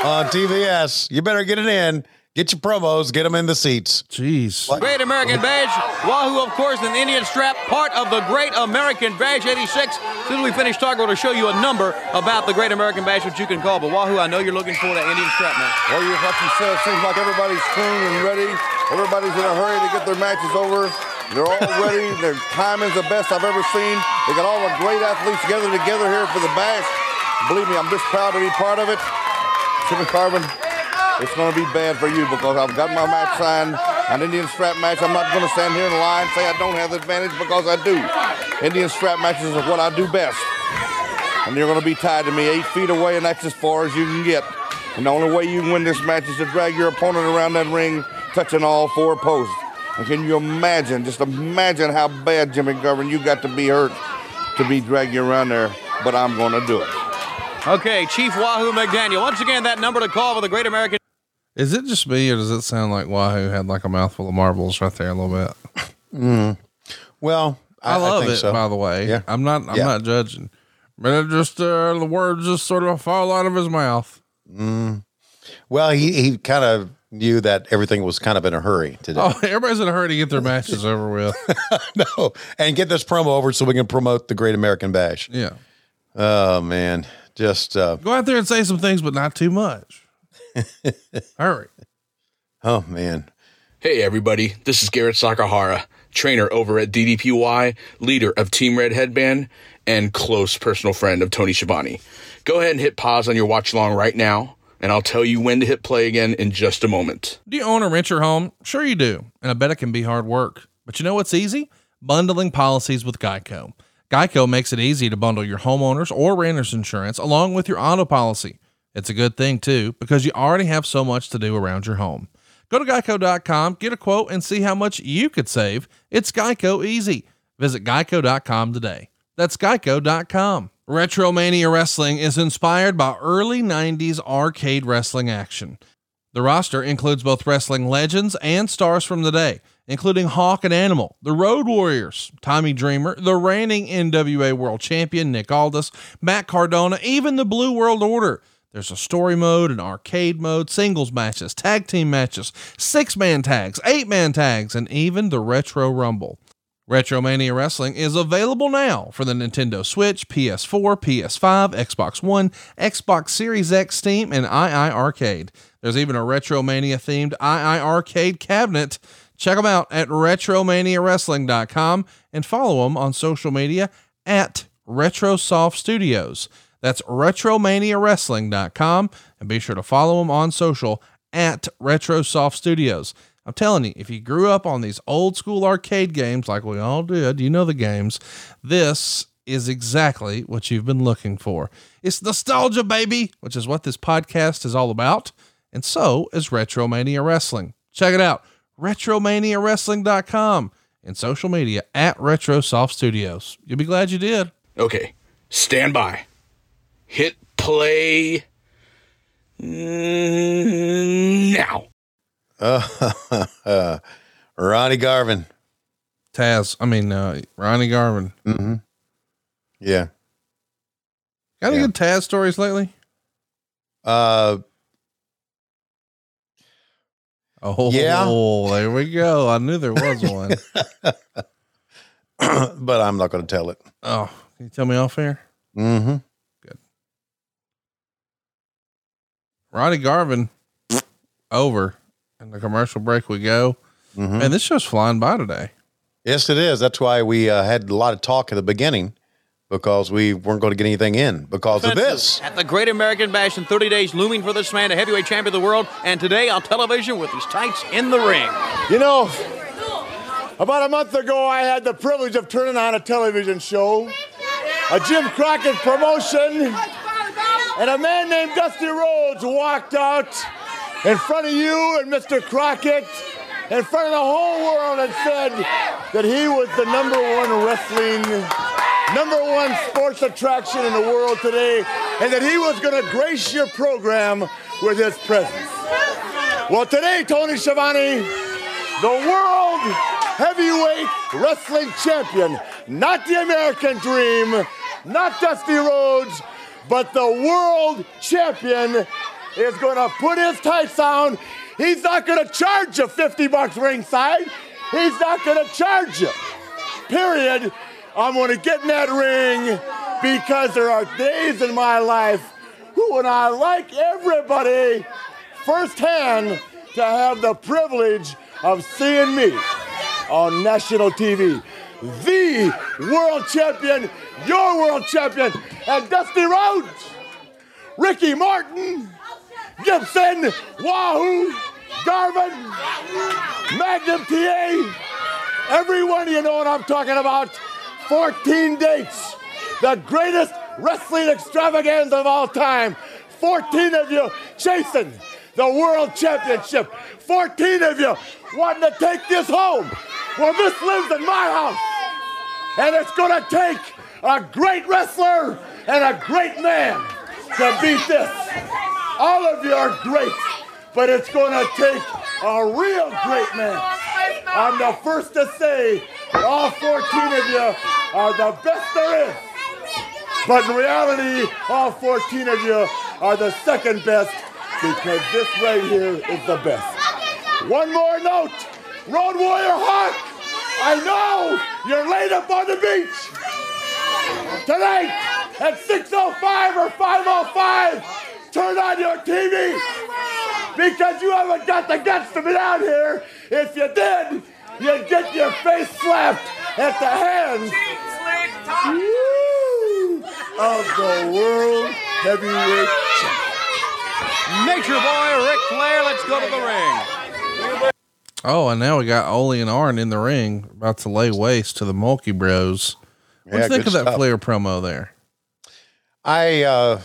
On TBS, you better get it in. Get your promos. Get them in the seats. Jeez. Great American Bash. Wahoo, of course, and the Indian Strap, part of the Great American Bash 86. As soon as we finish talking, we're going to show you a number about the Great American Bash, which you can call. But Wahoo, I know you're looking for that Indian Strap match. Well, you like you said, it seems like everybody's clean and ready. Everybody's in a hurry to get their matches over. They're all ready. Their timing's the best I've ever seen. They got all the great athletes together together here for the bash. Believe me, I'm just proud to be part of it. Jimmy Garvin, it's going to be bad for you because I've got my match signed, an Indian strap match. I'm not going to stand here in line and say I don't have the advantage because I do. Indian strap matches are what I do best. And you're going to be tied to me eight feet away, and that's as far as you can get. And the only way you can win this match is to drag your opponent around that ring, touching all four posts. And can you imagine, just imagine how bad, Jimmy Garvin, you got to be hurt to be dragging around there, but I'm going to do it. Okay, Chief Wahoo McDaniel. Once again, that number to call for the Great American Is it just me, or does it sound like Wahoo had like a mouthful of marbles right there a little bit? Mm. Well, I, I, love think it. so. By the way, Yeah. I'm not. I'm Yeah. not judging, but it just uh, the words just sort of fall out of his mouth. Mm. Well, he, he kind of knew that everything was kind of in a hurry today. Oh, everybody's in a hurry to get their matches over with. no, and get this promo over so we can promote the Great American Bash. Yeah. Oh man, just uh, Go out there and say some things, but not too much. All right. Oh man. Hey everybody, this is Garrett Sakahara, trainer over at DDPY, leader of Team Red Headband, and close personal friend of Tony Schiavone. Go ahead and hit pause on your watch along right now, and I'll tell you when to hit play again in just a moment. Do you own or rent your home? Sure you do. And I bet it can be hard work. But you know what's easy? Bundling policies with Geico. Geico makes it easy to bundle your homeowners or renters insurance along with your auto policy. It's a good thing too, because you already have so much to do around your home. Go to geico.com, get a quote, and see how much you could save. It's Geico easy. Visit geico.com today. That's geico.com. Retromania Wrestling is inspired by early 90s arcade wrestling action. The roster includes both wrestling legends and stars from the day, including Hawk and Animal, the Road Warriors, Tommy Dreamer, the reigning NWA World Champion Nick Aldis, Matt Cardona, even the Blue World Order. There's a story mode, an arcade mode, singles matches, tag team matches, six man tags, eight man tags, and even the Retro Rumble. Retromania Wrestling is available now for the Nintendo Switch, PS4, PS5, Xbox One, Xbox Series X, Steam, and II Arcade. There's even a Retromania themed II Arcade cabinet. Check them out at RetromaniaWrestling.com and follow them on social media at RetroSoft Studios. That's RetromaniaWrestling.com and be sure to follow them on social at RetroSoft Studios. I'm telling you, if you grew up on these old school arcade games like we all did, you know the games, this is exactly what you've been looking for. It's nostalgia, baby, which is what this podcast is all about. And so is Retromania Wrestling. Check it out, retromaniawrestling.com and social media at RetroSoft Studios. You'll be glad you did. Okay, stand by. Hit play now. Uh, Ronnie Garvin. Taz, I mean, uh, Ronnie Garvin. Mm-hmm. Yeah. Got any Yeah. good Taz stories lately? Uh, Oh, Yeah. there we go. I knew there was one. but I'm not going to tell it. oh, can you tell me off air? Mm-hmm. Ronnie Garvin, over. And the commercial break we go. Mhm. And this show's flying by today. Yes, it is. That's why we uh, had a lot of talk at the beginning because we weren't going to get anything in because of this. At the Great American Bash in 30 days, looming for this man, a heavyweight champion of the world, and today on television with his tights in the ring. You know, about a month ago, I had the privilege of turning on a television show, a Jim Crockett promotion, and a man named Dusty Rhodes walked out in front of you and Mr. Crockett, in front of the whole world, and said that he was the number one wrestling, number one sports attraction in the world today, and that he was going to grace your program with his presence. Well, today, Tony Schiavone, the world heavyweight wrestling champion, not the American dream, not Dusty Rhodes, but the world champion is going to put his tights on. He's not going to charge you 50 bucks ringside. He's not going to charge you. Period. I'm going to get in that ring because there are days in my life when I like everybody firsthand to have the privilege of seeing me on national TV. The world champion, your world champion, and Dusty Rhodes, Ricky Morton, Gibson, Wahoo, Garvin, Magnum TA, everyone you know what I'm talking about. 14 dates, the greatest wrestling extravaganza of all time. 14 of you chasing the world championship. 14 of you wanting to take this home. Well, this lives in my house. And it's going to take a great wrestler and a great man to beat this. All of you are great, but it's going to take a real great man. I'm the first to say all 14 of you are the best there is. But in reality, all 14 of you are the second best because this right here is the best. One more note. Road Warrior Hawk, I know you're laid up on the beach. Tonight at 6.05 or 5.05, turn on your TV because you haven't got the guts to be down here. If you did, you'd get your face slapped at the hands Woo! of the world heavyweight champion. Nature boy Ric Flair, let's go to the ring. Oh, and now we got Ole and Arn in the ring, about to lay waste to the Mulkey Bros. What do Yeah, you think of that stuff. Flair promo there? I uh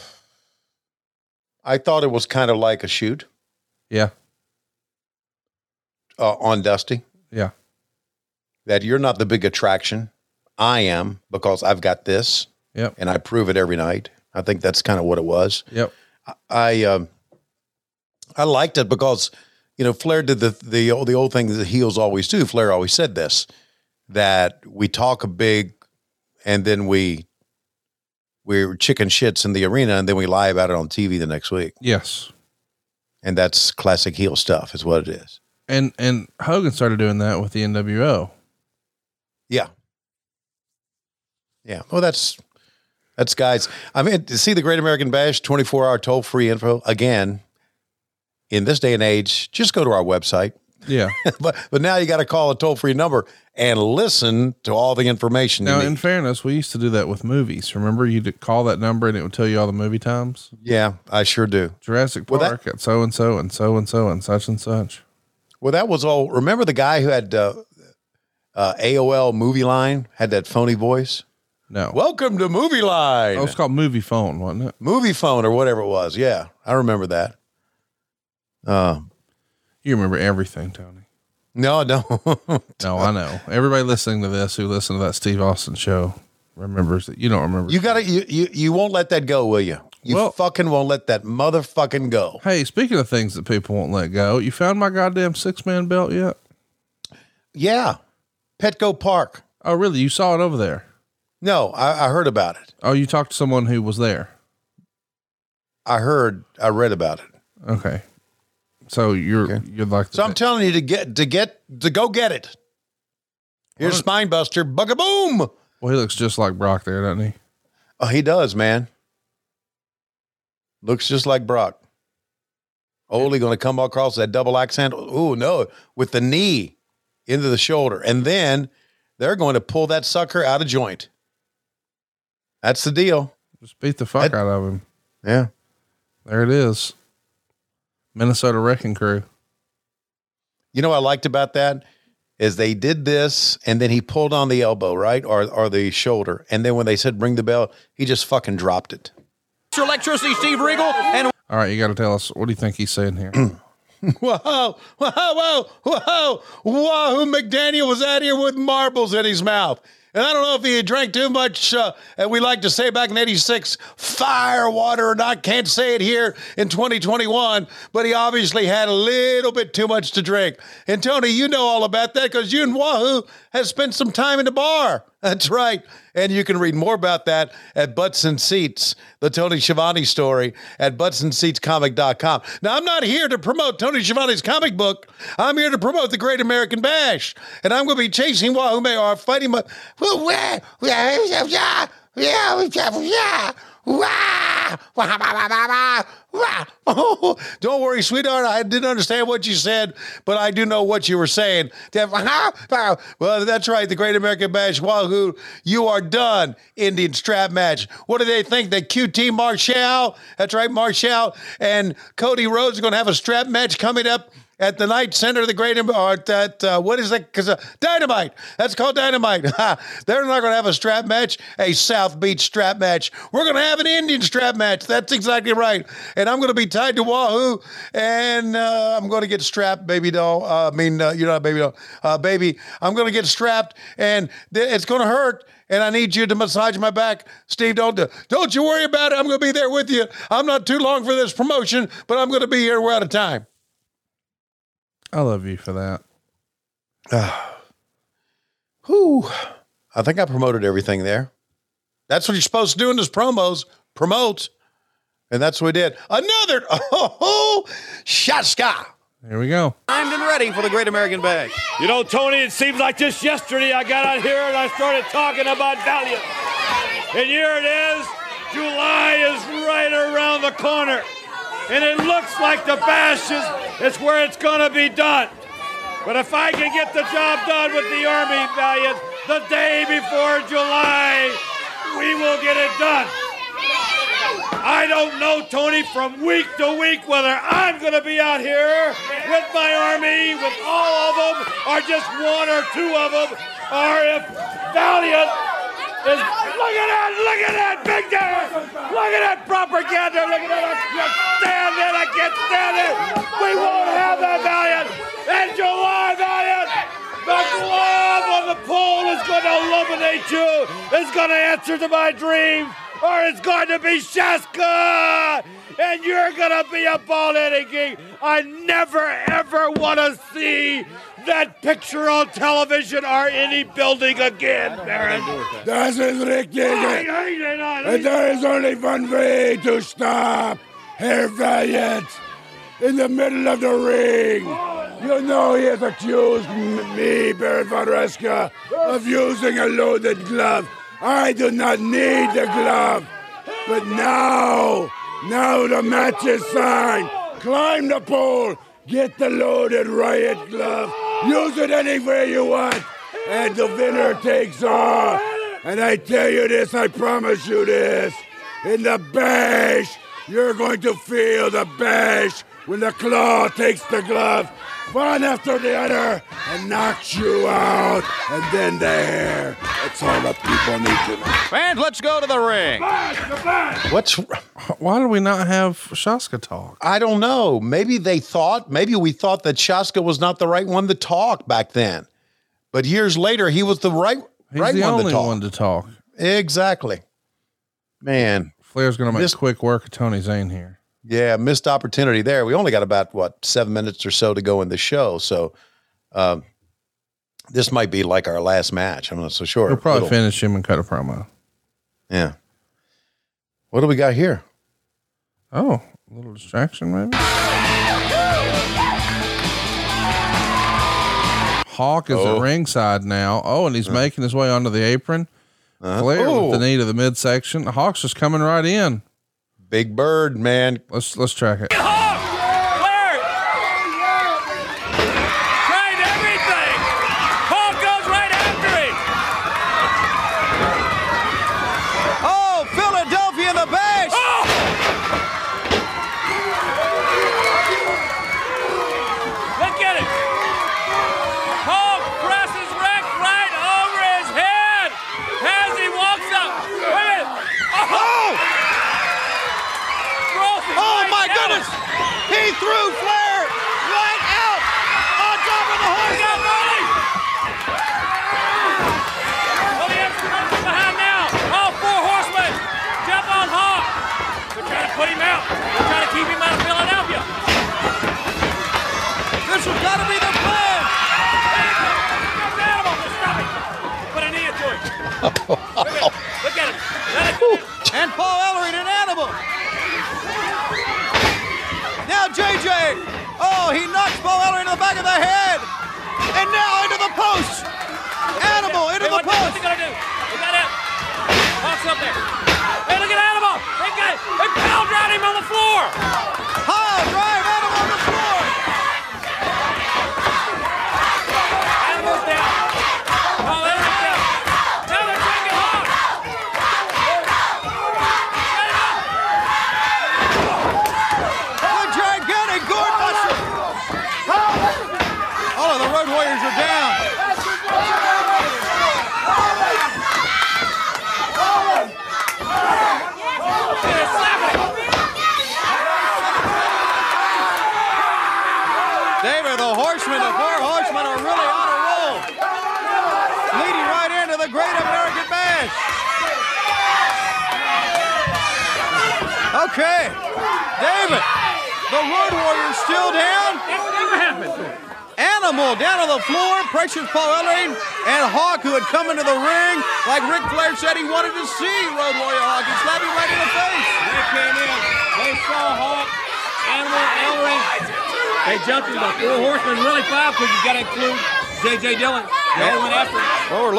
I thought it was kind of like a shoot Yeah, uh, on Dusty. yeah, That you're not the big attraction. I am because I've got this. Yep. And I prove it every night. I think that's kind of what it was. yep. I um I liked it because you know Flair did the the old, the old thing that heels always do. Flair always said this that we talk a big and then we we're chicken shits in the arena and then we lie about it on TV the next week. Yes. And that's classic heel stuff is what it is. And and Hogan started doing that with the NWO. Yeah. Yeah. Well, that's that's guys. I mean, to see the Great American Bash 24 hour toll free info again in this day and age, just go to our website. Yeah. but but now you got to call a toll free number and listen to all the information. Now, in fairness, we used to do that with movies. Remember, you'd call that number and it would tell you all the movie times. yeah, I sure do. Jurassic Well, that- Park at so and so and so and so and such and such. Well, that was all. Remember the guy who had uh, uh, AOL movie line had that phony voice. No. Welcome to Movie Line. Oh, it's called Movie Phone, wasn't it? movie phone or whatever it was. Yeah, I remember that. Uh, You remember everything, Tony. no, no. No, I know. Everybody listening to this who listened to that Steve Austin show remembers that you don't remember. you got to you, you you won't let that go, will you? You Well- fucking won't let that motherfucking go. Hey, speaking of things that people won't let go, you found my goddamn six man belt yet? Yeah, Petco Park. Oh, really? You saw it over there? No, I, I heard about it. Oh, you talked to someone who was there. I heard. I read about it. Okay. So you're you're like So I'm telling you to get to get to go get it. Here's Spine Buster. Bugga boom. well, he looks just like Brock there, doesn't he? Oh, he does, man. Looks just like Brock. Oh, Ole going to come across that double accent. Ooh, no, with the knee into the shoulder. And then they're going to pull that sucker out of joint. That's the deal. Just beat the fuck out of him. Yeah. There it is. Minnesota Wrecking Crew. You know what I liked about that is they did this and then he pulled on the elbow, right? Or or the shoulder. And then when they said bring the bell, he just fucking dropped it. Mr. Electricity Steve Regal and All right, you got to tell us what do you think he's saying here? Whoa, whoa, whoa, whoa, Wahoo McDaniel was out here with marbles in his mouth. And I don't know if he drank too much, uh, and we like to say back in 86, fire water, and I can't say it here in 2021, but he obviously had a little bit too much to drink. And Tony, you know all about that because you and Wahoo have spent some time in the bar. That's right. And you can read more about that at Butts and Seats, the Tony Schiavone story at buttsandseatscomic.com. Now, I'm not here to promote Tony Schiavone's comic book. I'm here to promote the Great American Bash. And I'm going to be chasing Wahoo May or fighting my. Don't worry, sweetheart. I didn't understand what you said, but I do know what you were saying. Well, that's right. The Great American Bash. Wahoo, you are done. Indian strap match. What do they think? That QT Marshall? That's right, Marshall and Cody Rhodes are going to have a strap match coming up at the night center of the great or at that uh, what is that because uh, dynamite that's called dynamite they're not going to have a strap match a south beach strap match we're going to have an indian strap match that's exactly right and i'm going to be tied to wahoo and uh, i'm going to get strapped baby doll uh, i mean uh, you're not baby doll uh, baby i'm going to get strapped and th- it's going to hurt and I need you to massage my back, Steve. Don't don't you worry about it. I'm going to be there with you. I'm not too long for this promotion, but I'm going to be here. We're out of time. I love you for that. Whew. I think I promoted everything there. That's what you're supposed to do in this promos. Promote. And that's what we did. Another oh, shot sky. Here we go. Primed and ready for the Great American Bag. You know, Tony, it seems like just yesterday I got out here and I started talking about Valiant. And here it is. July is right around the corner. And it looks like the bash is It's where it's going to be done. But if I can get the job done with the Army Valiant the day before July, we will get it done. I don't know, Tony, from week to week whether I'm going to be out here with my army, with all of them, or just one or two of them, or if Valiant is. Look at that! Look at that! Big there! Look at that propaganda! Look at that! Stand it! I can't stand it! We won't have that Valiant in July, Valiant! The glove on the pole is going to illuminate you. It's going to answer to my dreams or it's going to be Shaska, and you're going to be a ball hitting king. I never ever want to see that picture on television or any building again, Baron. Das ist richtig. And there is only one way to stop Herr Valiant in the middle of the ring. You know he has accused me, Baron von Raschke, of using a loaded glove. I do not need the glove. But now, now the match is signed. Climb the pole, get the loaded riot glove, use it anywhere you want, and the winner takes all. And I tell you this, I promise you this. In the bash, you're going to feel the bash when the claw takes the glove, one after the other, and knocks you out. And then the hair. That's all the people need to know. Fans, let's go to the ring. What's why do we not have Shaska talk? I don't know. Maybe they thought, maybe we thought that Shaska was not the right one to talk back then. But years later, he was the right He's right the one only to talk. one to talk. Exactly. Man, Flair's going to make This- quick work of Tony Zane here. yeah, missed opportunity there. We only got about what seven minutes or so to go in the show, so um, this might be like our last match. I'm not so sure. We'll probably Little- finish him and cut a promo. Yeah. What do we got here? Oh, a little distraction maybe. Hawk is Oh. at ringside now. Oh, and he's making his way onto the apron. Uh-huh. Flair Oh. with the knee to the midsection. The Hawk's just coming right in. Big Bird, man. Let's let's track it.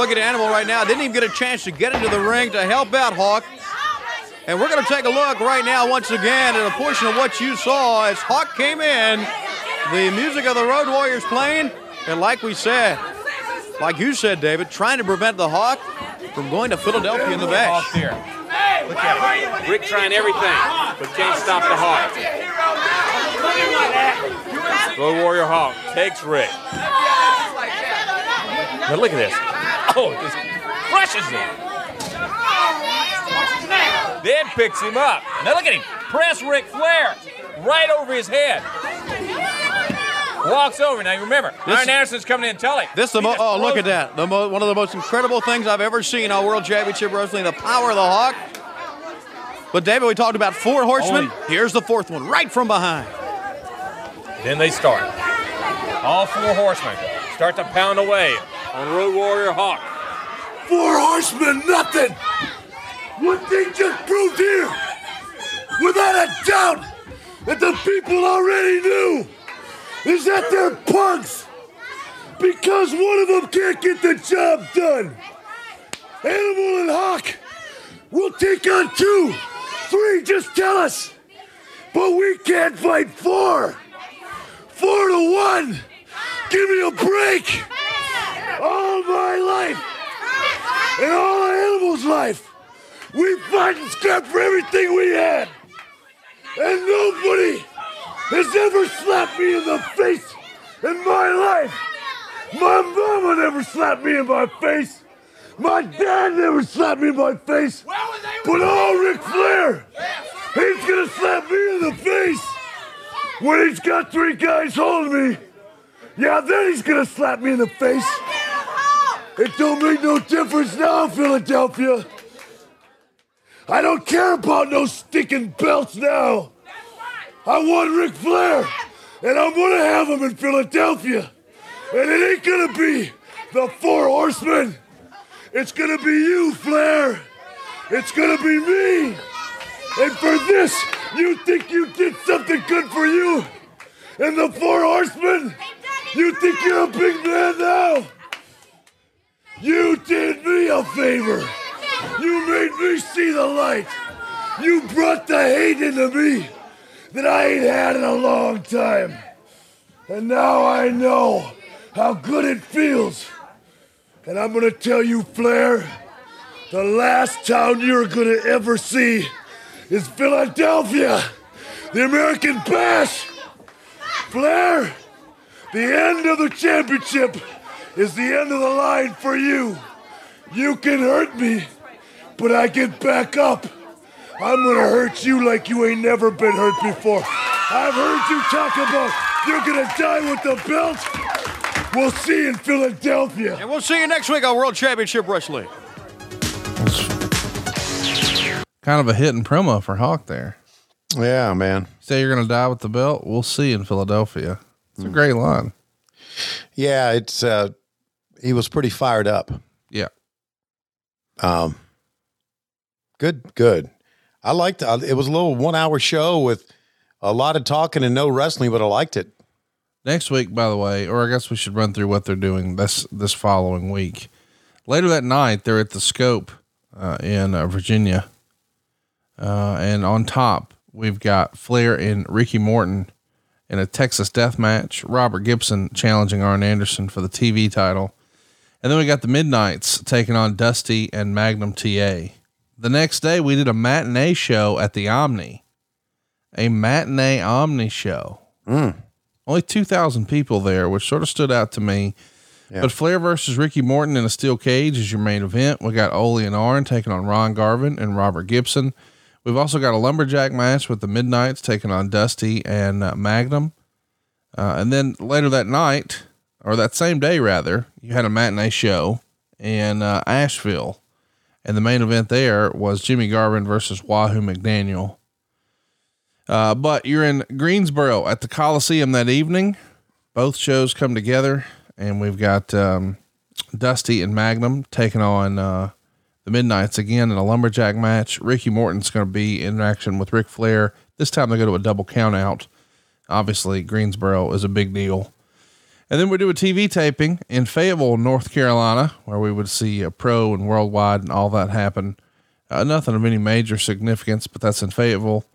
Looking at Animal right now. Didn't even get a chance to get into the ring to help out Hawk. And we're going to take a look right now, once again, at a portion of what you saw as Hawk came in The music of the Road Warriors playing, and like we said, like you said, David, trying to prevent the Hawk from going to Philadelphia in the back. Hawk there. Look at him. Rick trying everything, but can't stop the Hawk. Road Warrior Hawk takes Rick. Now look at this. Oh, just crushes him. Then picks him up. Now look at him. Press Ric Flair right over his head. Walks over. Now you remember, This- Arn Anderson's coming in telling. This the mo- oh look at that the mo- one of the most incredible things I've ever seen on World Championship Wrestling the power of the Hawk. But David, we talked about four horsemen. Here's the fourth one, right from behind. Then they start. All four horsemen start to pound away on Road Warrior Hawk. Four horsemen, nothing. One thing just proved here, without a doubt, that the people already knew, is that they're punks. Because one of them can't get the job done. Animal and Hawk will take on two, three, just tell us. But we can't fight four. Four to one. Give me a break. All my life and all our animals' life, we fought and scrapped for everything we had. And nobody has ever slapped me in the face in my life. My mama never slapped me in my face. My dad never slapped me in my face. But all Ric Flair, he's gonna slap me in the face when he's got three guys holding me. Yeah, then he's gonna slap me in the face. It don't make no difference now, Philadelphia. I don't care about no stinking belts now. I want Ric Flair, and I'm gonna have him in Philadelphia. And it ain't gonna be the Four Horsemen. It's gonna be you, Flair. It's gonna be me. And for this, you think you did something good for you? And the Four Horsemen? You think you're a big man now? You did me a favor. You made me see the light. You brought the hate into me that I ain't had in a long time. And now I know how good it feels. And I'm gonna tell you, Flair, the last town you're gonna ever see is Philadelphia, the American Bash. Flair, the end of the championship is the end of the line for you. You can hurt me, but I get back up. I'm gonna hurt you like you ain't never been hurt before. I've heard you talk about you're gonna die with the belt. We'll see you in Philadelphia. And we'll see you next week on World Championship Wrestling. Kind of a hit and promo for Hawk there. Yeah, man. Say you're going to die with the belt. We'll see you in Philadelphia. It's a great line. Yeah, it's uh he was pretty fired up. Yeah. Um good, good. I liked it. It was a little one hour show with a lot of talking and no wrestling, but I liked it. Next week, by the way, or I guess we should run through what they're doing this this following week. Later that night, they're at the Scope uh, in uh, Virginia, uh, and on top we've got Flair and Ricky Morton in a Texas Death Match. Robert Gibson challenging Arn Anderson for the TV title, and then we got the Midnight's taking on Dusty and Magnum TA. The next day, we did a matinee show at the Omni, a matinee Omni show. Only 2,000 people there, which sort of stood out to me. But Flair versus Ricky Morton in a steel cage is your main event. We got Ole and Arn taking on Ron Garvin and Robert Gibson. We've also got a lumberjack match with the Midnights taking on Dusty and uh, Magnum. Uh, and then later that night, or that same day rather, you had a matinee show in uh, Asheville. And the main event there was Jimmy Garvin versus Wahoo McDaniel. Uh, but you're in Greensboro at the Coliseum that evening. Both shows come together, and we've got um, Dusty and Magnum taking on uh, the Midnights again in a lumberjack match. Ricky Morton's going to be in action with Ric Flair. This time they go to a double count out. Obviously, Greensboro is a big deal. And then we do a TV taping in Fayetteville, North Carolina, where we would see a pro and worldwide and all that happen. Uh, nothing of any major significance, but that's in Fayetteville.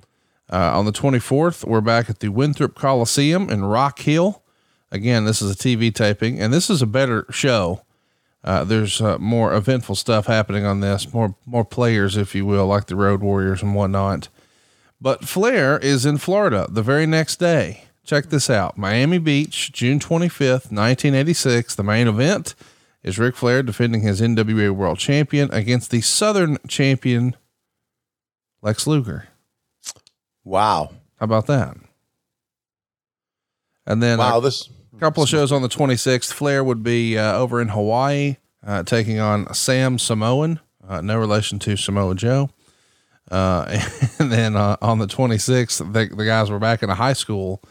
Uh, on the 24th, we're back at the Winthrop Coliseum in Rock Hill. Again, this is a TV taping, and this is a better show. Uh, there's uh, more eventful stuff happening on this, more more players, if you will, like the Road Warriors and whatnot. But Flair is in Florida the very next day. Check this out: Miami Beach, June 25th, 1986. The main event is Ric Flair defending his NWA World Champion against the Southern Champion Lex Luger. Wow. How about that? And then Wow, a this- couple of shows on the 26th. Flair would be uh, over in Hawaii, uh, taking on Sam Samoan, uh, no relation to Samoa Joe. Uh, and then uh, on the 26th, the, the guys were back in a high school,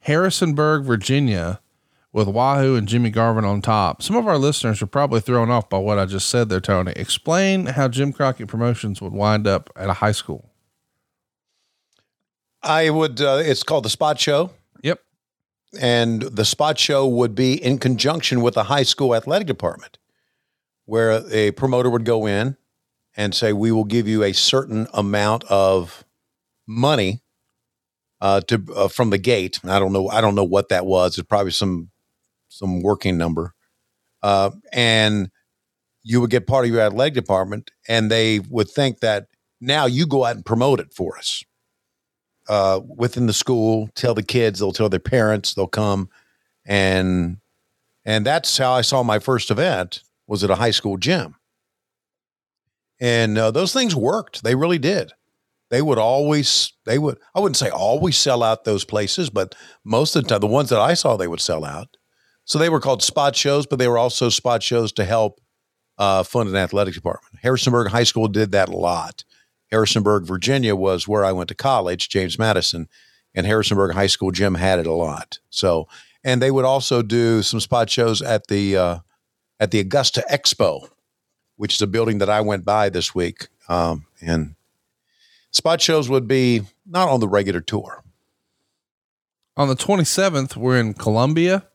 Harrisonburg, Virginia, with Wahoo and Jimmy Garvin on top. Some of our listeners are probably thrown off by what I just said there, Tony. Explain how Jim Crockett Promotions would wind up at a high school. I would. Uh, it's called the Spot Show. Yep. And the Spot Show would be in conjunction with the high school athletic department, where a promoter would go in and say, "We will give you a certain amount of money uh, to uh, from the gate." I don't know. I don't know what that was. It's probably some some working number, uh, and you would get part of your athletic department, and they would think that now you go out and promote it for us uh, within the school. Tell the kids. They'll tell their parents. They'll come, and and that's how I saw my first event. Was at a high school gym, and uh, those things worked. They really did. They would always. They would. I wouldn't say always sell out those places, but most of the time, the ones that I saw, they would sell out. So they were called spot shows, but they were also spot shows to help uh, fund an athletic department. Harrisonburg High School did that a lot. Harrisonburg, Virginia was where I went to college, James Madison, and Harrisonburg High School gym had it a lot. So, and they would also do some spot shows at the uh, at the Augusta Expo, which is a building that I went by this week. Um, and spot shows would be not on the regular tour. On the 27th, we're in Columbia,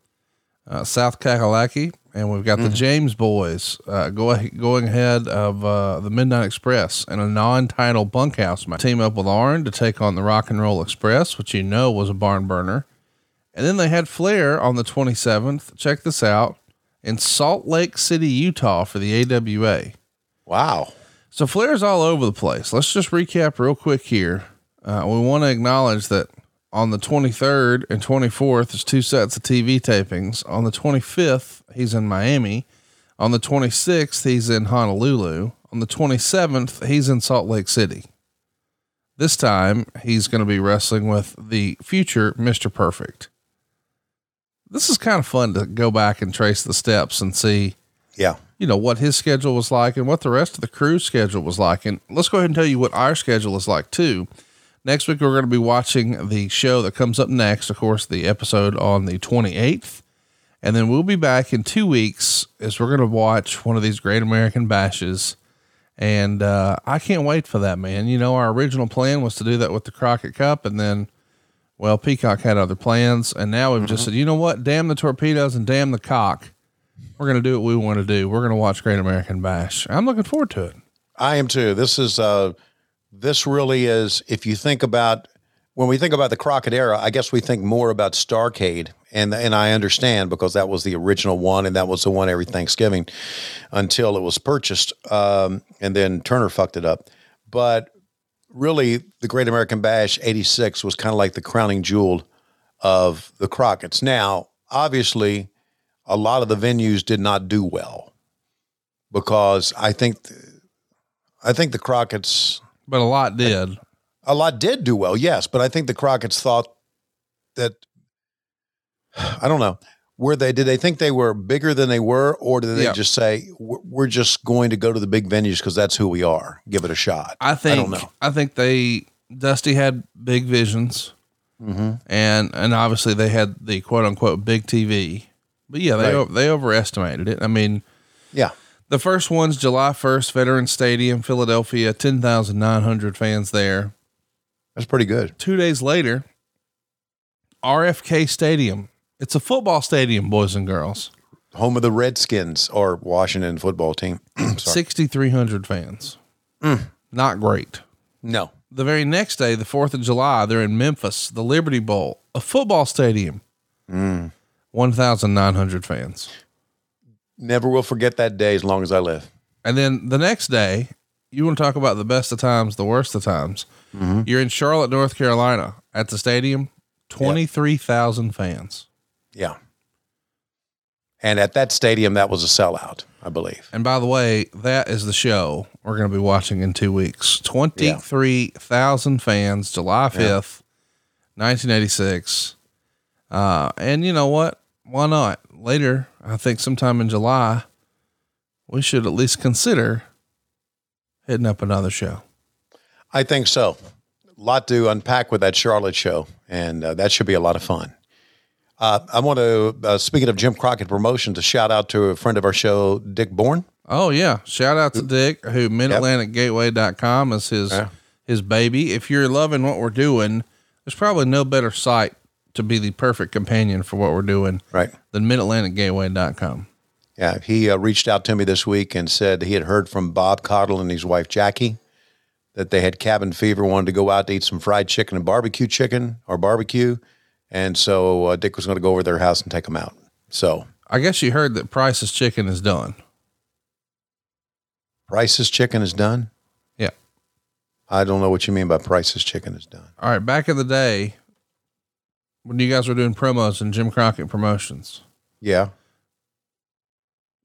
uh, South Kakalaki, and we've got the James Boys uh, go, going ahead of uh, the Midnight Express in a non-title bunkhouse match. Team up with Arn to take on the Rock and Roll Express, which you know was a barn burner. And then they had Flair on the 27th. Check this out in Salt Lake City, Utah for the AWA. Wow. So Flair's all over the place. Let's just recap real quick here. Uh, we want to acknowledge that on the 23rd and 24th, there's two sets of TV tapings. On the 25th, he's in Miami. On the 26th, he's in Honolulu. On the 27th, he's in Salt Lake City. This time, he's going to be wrestling with the future Mr. Perfect. This is kind of fun to go back and trace the steps and see Yeah. You know, what his schedule was like and what the rest of the crew's schedule was like. And let's go ahead and tell you what our schedule is like too. Next week, we're going to be watching the show that comes up next, of course, the episode on the 28th. And then we'll be back in two weeks as we're going to watch one of these great American bashes. And uh, I can't wait for that, man. You know, our original plan was to do that with the Crockett Cup. And then, well, Peacock had other plans. And now we've just said, you know what? Damn the torpedoes and damn the cock. We're going to do what we want to do. We're going to watch Great American Bash. I'm looking forward to it. I am too. This is uh this really is if you think about when we think about the Crockett era, I guess we think more about Starrcade. And and I understand because that was the original one and that was the one every Thanksgiving until it was purchased. Um, and then Turner fucked it up. But really the Great American Bash 86 was kind of like the crowning jewel of the Crockett's. Now, obviously, a lot of the venues did not do well because I think I think the Crockett's But a lot did. a lot did do well, yes, but I think the Crockett's thought that I don't know. Were they did they think they were bigger than they were or did they Yeah. just say "We're- just going to go to the big venues because that's who we are. Give it a shot. I think, I, don't know. I think they, Dusty had big visions Mhm. and, and obviously they had the quote unquote big TV, but yeah, they, Right. they overestimated it. I mean, Yeah. the first one's July 1st, Veterans Stadium, Philadelphia, 10,900 fans there. That's pretty good. Two days later, RFK Stadium. It's a football stadium, boys and girls. Home of the Redskins or Washington football team. 6,300 fans. Not great. No. the very next day, the 4th of July, they're in Memphis, the Liberty Bowl, a football stadium, Mm. 1,900 fans. Never will forget that day as long as I live. And then the next day, you want to talk about the best of times, the worst of times. You're in Charlotte, North Carolina at the stadium, 23,000 fans. Yeah. And at that stadium, that was a sellout, I believe. And by the way, that is the show we're going to be watching in two weeks. 23,000 fans, July 5th, 1986. Uh, and you know what? Why not? Later, I think sometime in July, we should at least consider hitting up another show. I think so. A lot to unpack with that Charlotte show, and uh, that should be a lot of fun. Uh, I want to, uh, speaking of Jim Crockett promotion, to shout out to a friend of our show, Dick Bourne. Oh yeah. Shout out to Dick who midatlanticgateway.com is his Yeah. his baby. If you're loving what we're doing, there's probably no better site to be the perfect companion for what we're doing right. than midatlanticgateway.com. Yeah, he uh, reached out to me this week and said he had heard from Bob Caudle and his wife Jackie that they had cabin fever, wanted to go out to eat some fried chicken and barbecue chicken or barbecue, and so uh, Dick was going to go over to their house and take them out. So I guess you heard that Price's chicken is done. Price's chicken is done. Yeah. I don't know what you mean by Price's chicken is done. All right, back in the day when you guys were doing promos and Jim Crockett promotions, Yeah.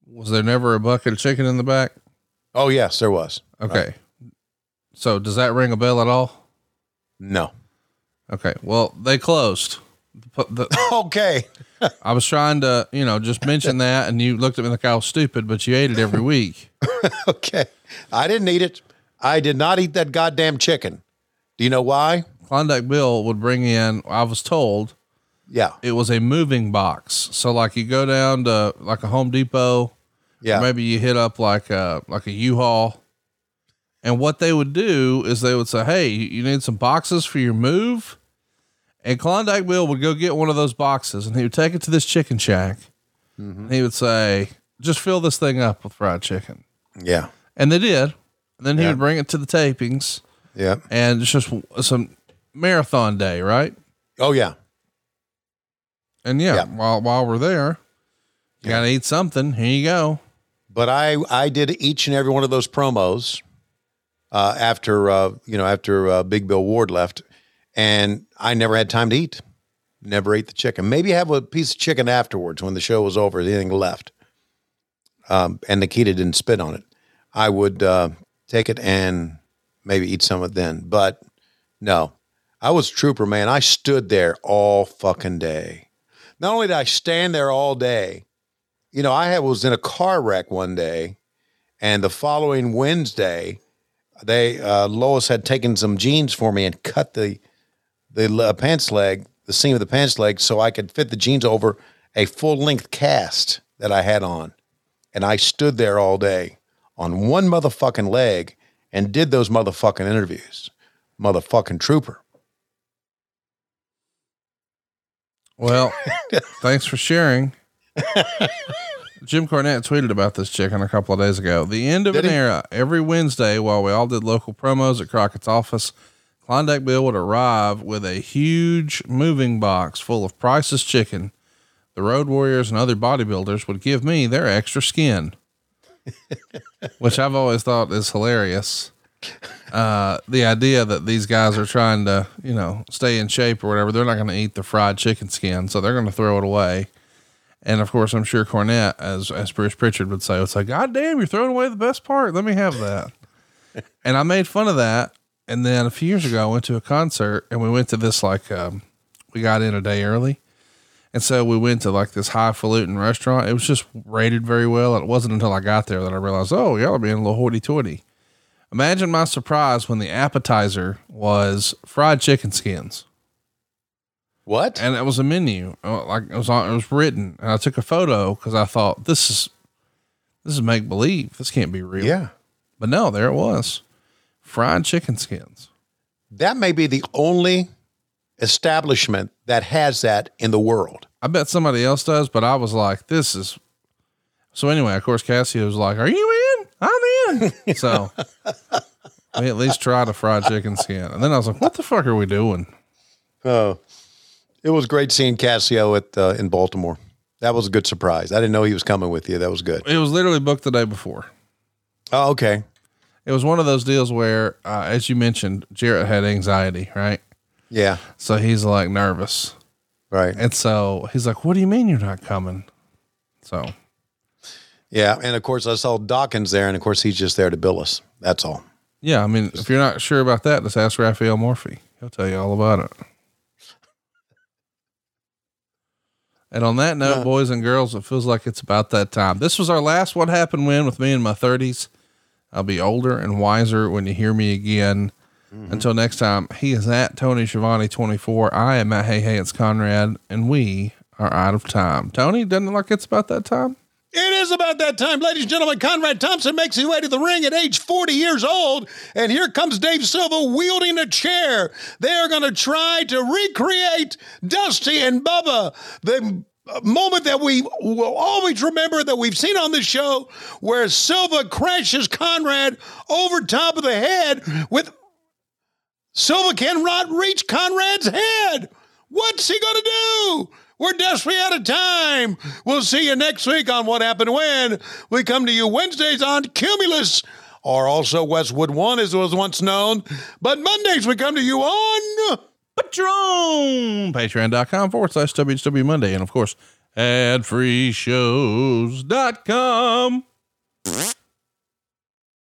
was there never a bucket of chicken in the back? Oh yes, there was. Okay. So does that ring a bell at all? No. Okay. Well, they closed. The- the- okay. I was trying to, you know, just mention that, and you looked at me like I was stupid, but you ate it every week. okay. I didn't eat it. I did not eat that goddamn chicken. Do you know why? Klondike Bill would bring in. I was told. Yeah. It was a moving box. So like you go down to like a Home Depot. Yeah. or maybe you hit up like a like a U-Haul. And what they would do is they would say, "Hey, you need some boxes for your move." And Klondike Bill would go get one of those boxes, and he would take it to this chicken shack. And he would say, "Just fill this thing up with fried chicken." Yeah. And they did. And then he Yeah. would bring it to the tapings. Yeah. And it's just some marathon day, right? Oh yeah. And yeah, while while we're there, you gotta eat something. Here you go. But I I did each and every one of those promos uh, after uh, you know after uh, Big Bill Ward left, and I never had time to eat. Never ate the chicken. Maybe have a piece of chicken afterwards when the show was over. Anything left, um, and Nikita didn't spit on it. I would uh, take it and maybe eat some of it then. But no, I was trooper man. I stood there all fucking day. Not only did I stand there all day, you know, I had, was in a car wreck one day, and the following Wednesday, they uh, Lois had taken some jeans for me and cut the the le- pants leg, the seam of the pants leg, so I could fit the jeans over a full length cast that I had on, and I stood there all day on one motherfucking leg and did those motherfucking interviews, motherfucking trooper. Well, thanks for sharing. Jim Cornette tweeted about this chicken a couple of days ago. The end of Did an he? era. Every Wednesday, while we all did local promos at Crockett's office, Klondike Bill would arrive with a huge moving box full of Price's chicken. The Road Warriors and other bodybuilders would give me their extra skin, which I've always thought is hilarious. Uh, the idea that these guys are trying to, you know, stay in shape or whatever, they're not going to eat the fried chicken skin, so they're going to throw it away. And of course, I'm sure Cornette, as as Bruce Prichard would say, would say, "God damn, you're throwing away the best part. Let me have that." and I made fun of that. And then a few years ago, I went to a concert, and we went to this like um, we got in a day early, and so we went to like this highfalutin restaurant. It was just rated very well. And it wasn't until I got there that I realized, oh, y'all are being a little hoity-toity. Imagine my surprise when the appetizer was fried chicken skins. What? And it was a menu, uh, like it was on, it was written, and I took a photo because I thought this is this is make believe. This can't be real. Yeah. but no, there it was, fried chicken skins. That may be the only establishment that has that in the world. I bet somebody else does, but I was like, this is. So anyway, of course, Cassie was like, "Are you in? I'm in." So we at least tried a fried chicken skin. And then I was like, what the fuck are we doing? Oh, it was great seeing Cassio at uh, in Baltimore. That was a good surprise. I didn't know he was coming with you. That was good. It was literally booked the day before. Oh, okay. It was one of those deals where, uh, as you mentioned, Jarrett had anxiety, right? Yeah. So he's like nervous. Right. And so he's like, what do you mean you're not coming? So, Yeah, and of course I saw Dawkins there, and of course he's just there to bill us. That's all. yeah, I mean, if you're not sure about that, just ask Rafael Morffi. He'll tell you all about it. And on that note, Yeah. boys and girls, it feels like it's about that time. This was our last What Happened When with me in my 30s. I'll be older and wiser when you hear me again. Mm-hmm. Until next time, he is at Tony Schiavone 24. I am at Hey Hey It's Conrad, and we are out of time. Tony, doesn't it look like it's about that time? It is about that time, ladies and gentlemen. Conrad Thompson makes his way to the ring at age 40 years old, and here comes Dave Silva wielding a chair. They are going to try to recreate Dusty and Bubba, the moment that we will always remember that we've seen on the show, where Silva crashes Conrad over top of the head with Silva cannot reach Conrad's head. What's he going to do? We're desperately out of time. We'll see you next week on What Happened When. We come to you Wednesdays on Cumulus, or also Westwood One, as it was once known. But Mondays we come to you on Patreon, patreon.com forward slash WHW Monday. And of course, adfreeshows.com.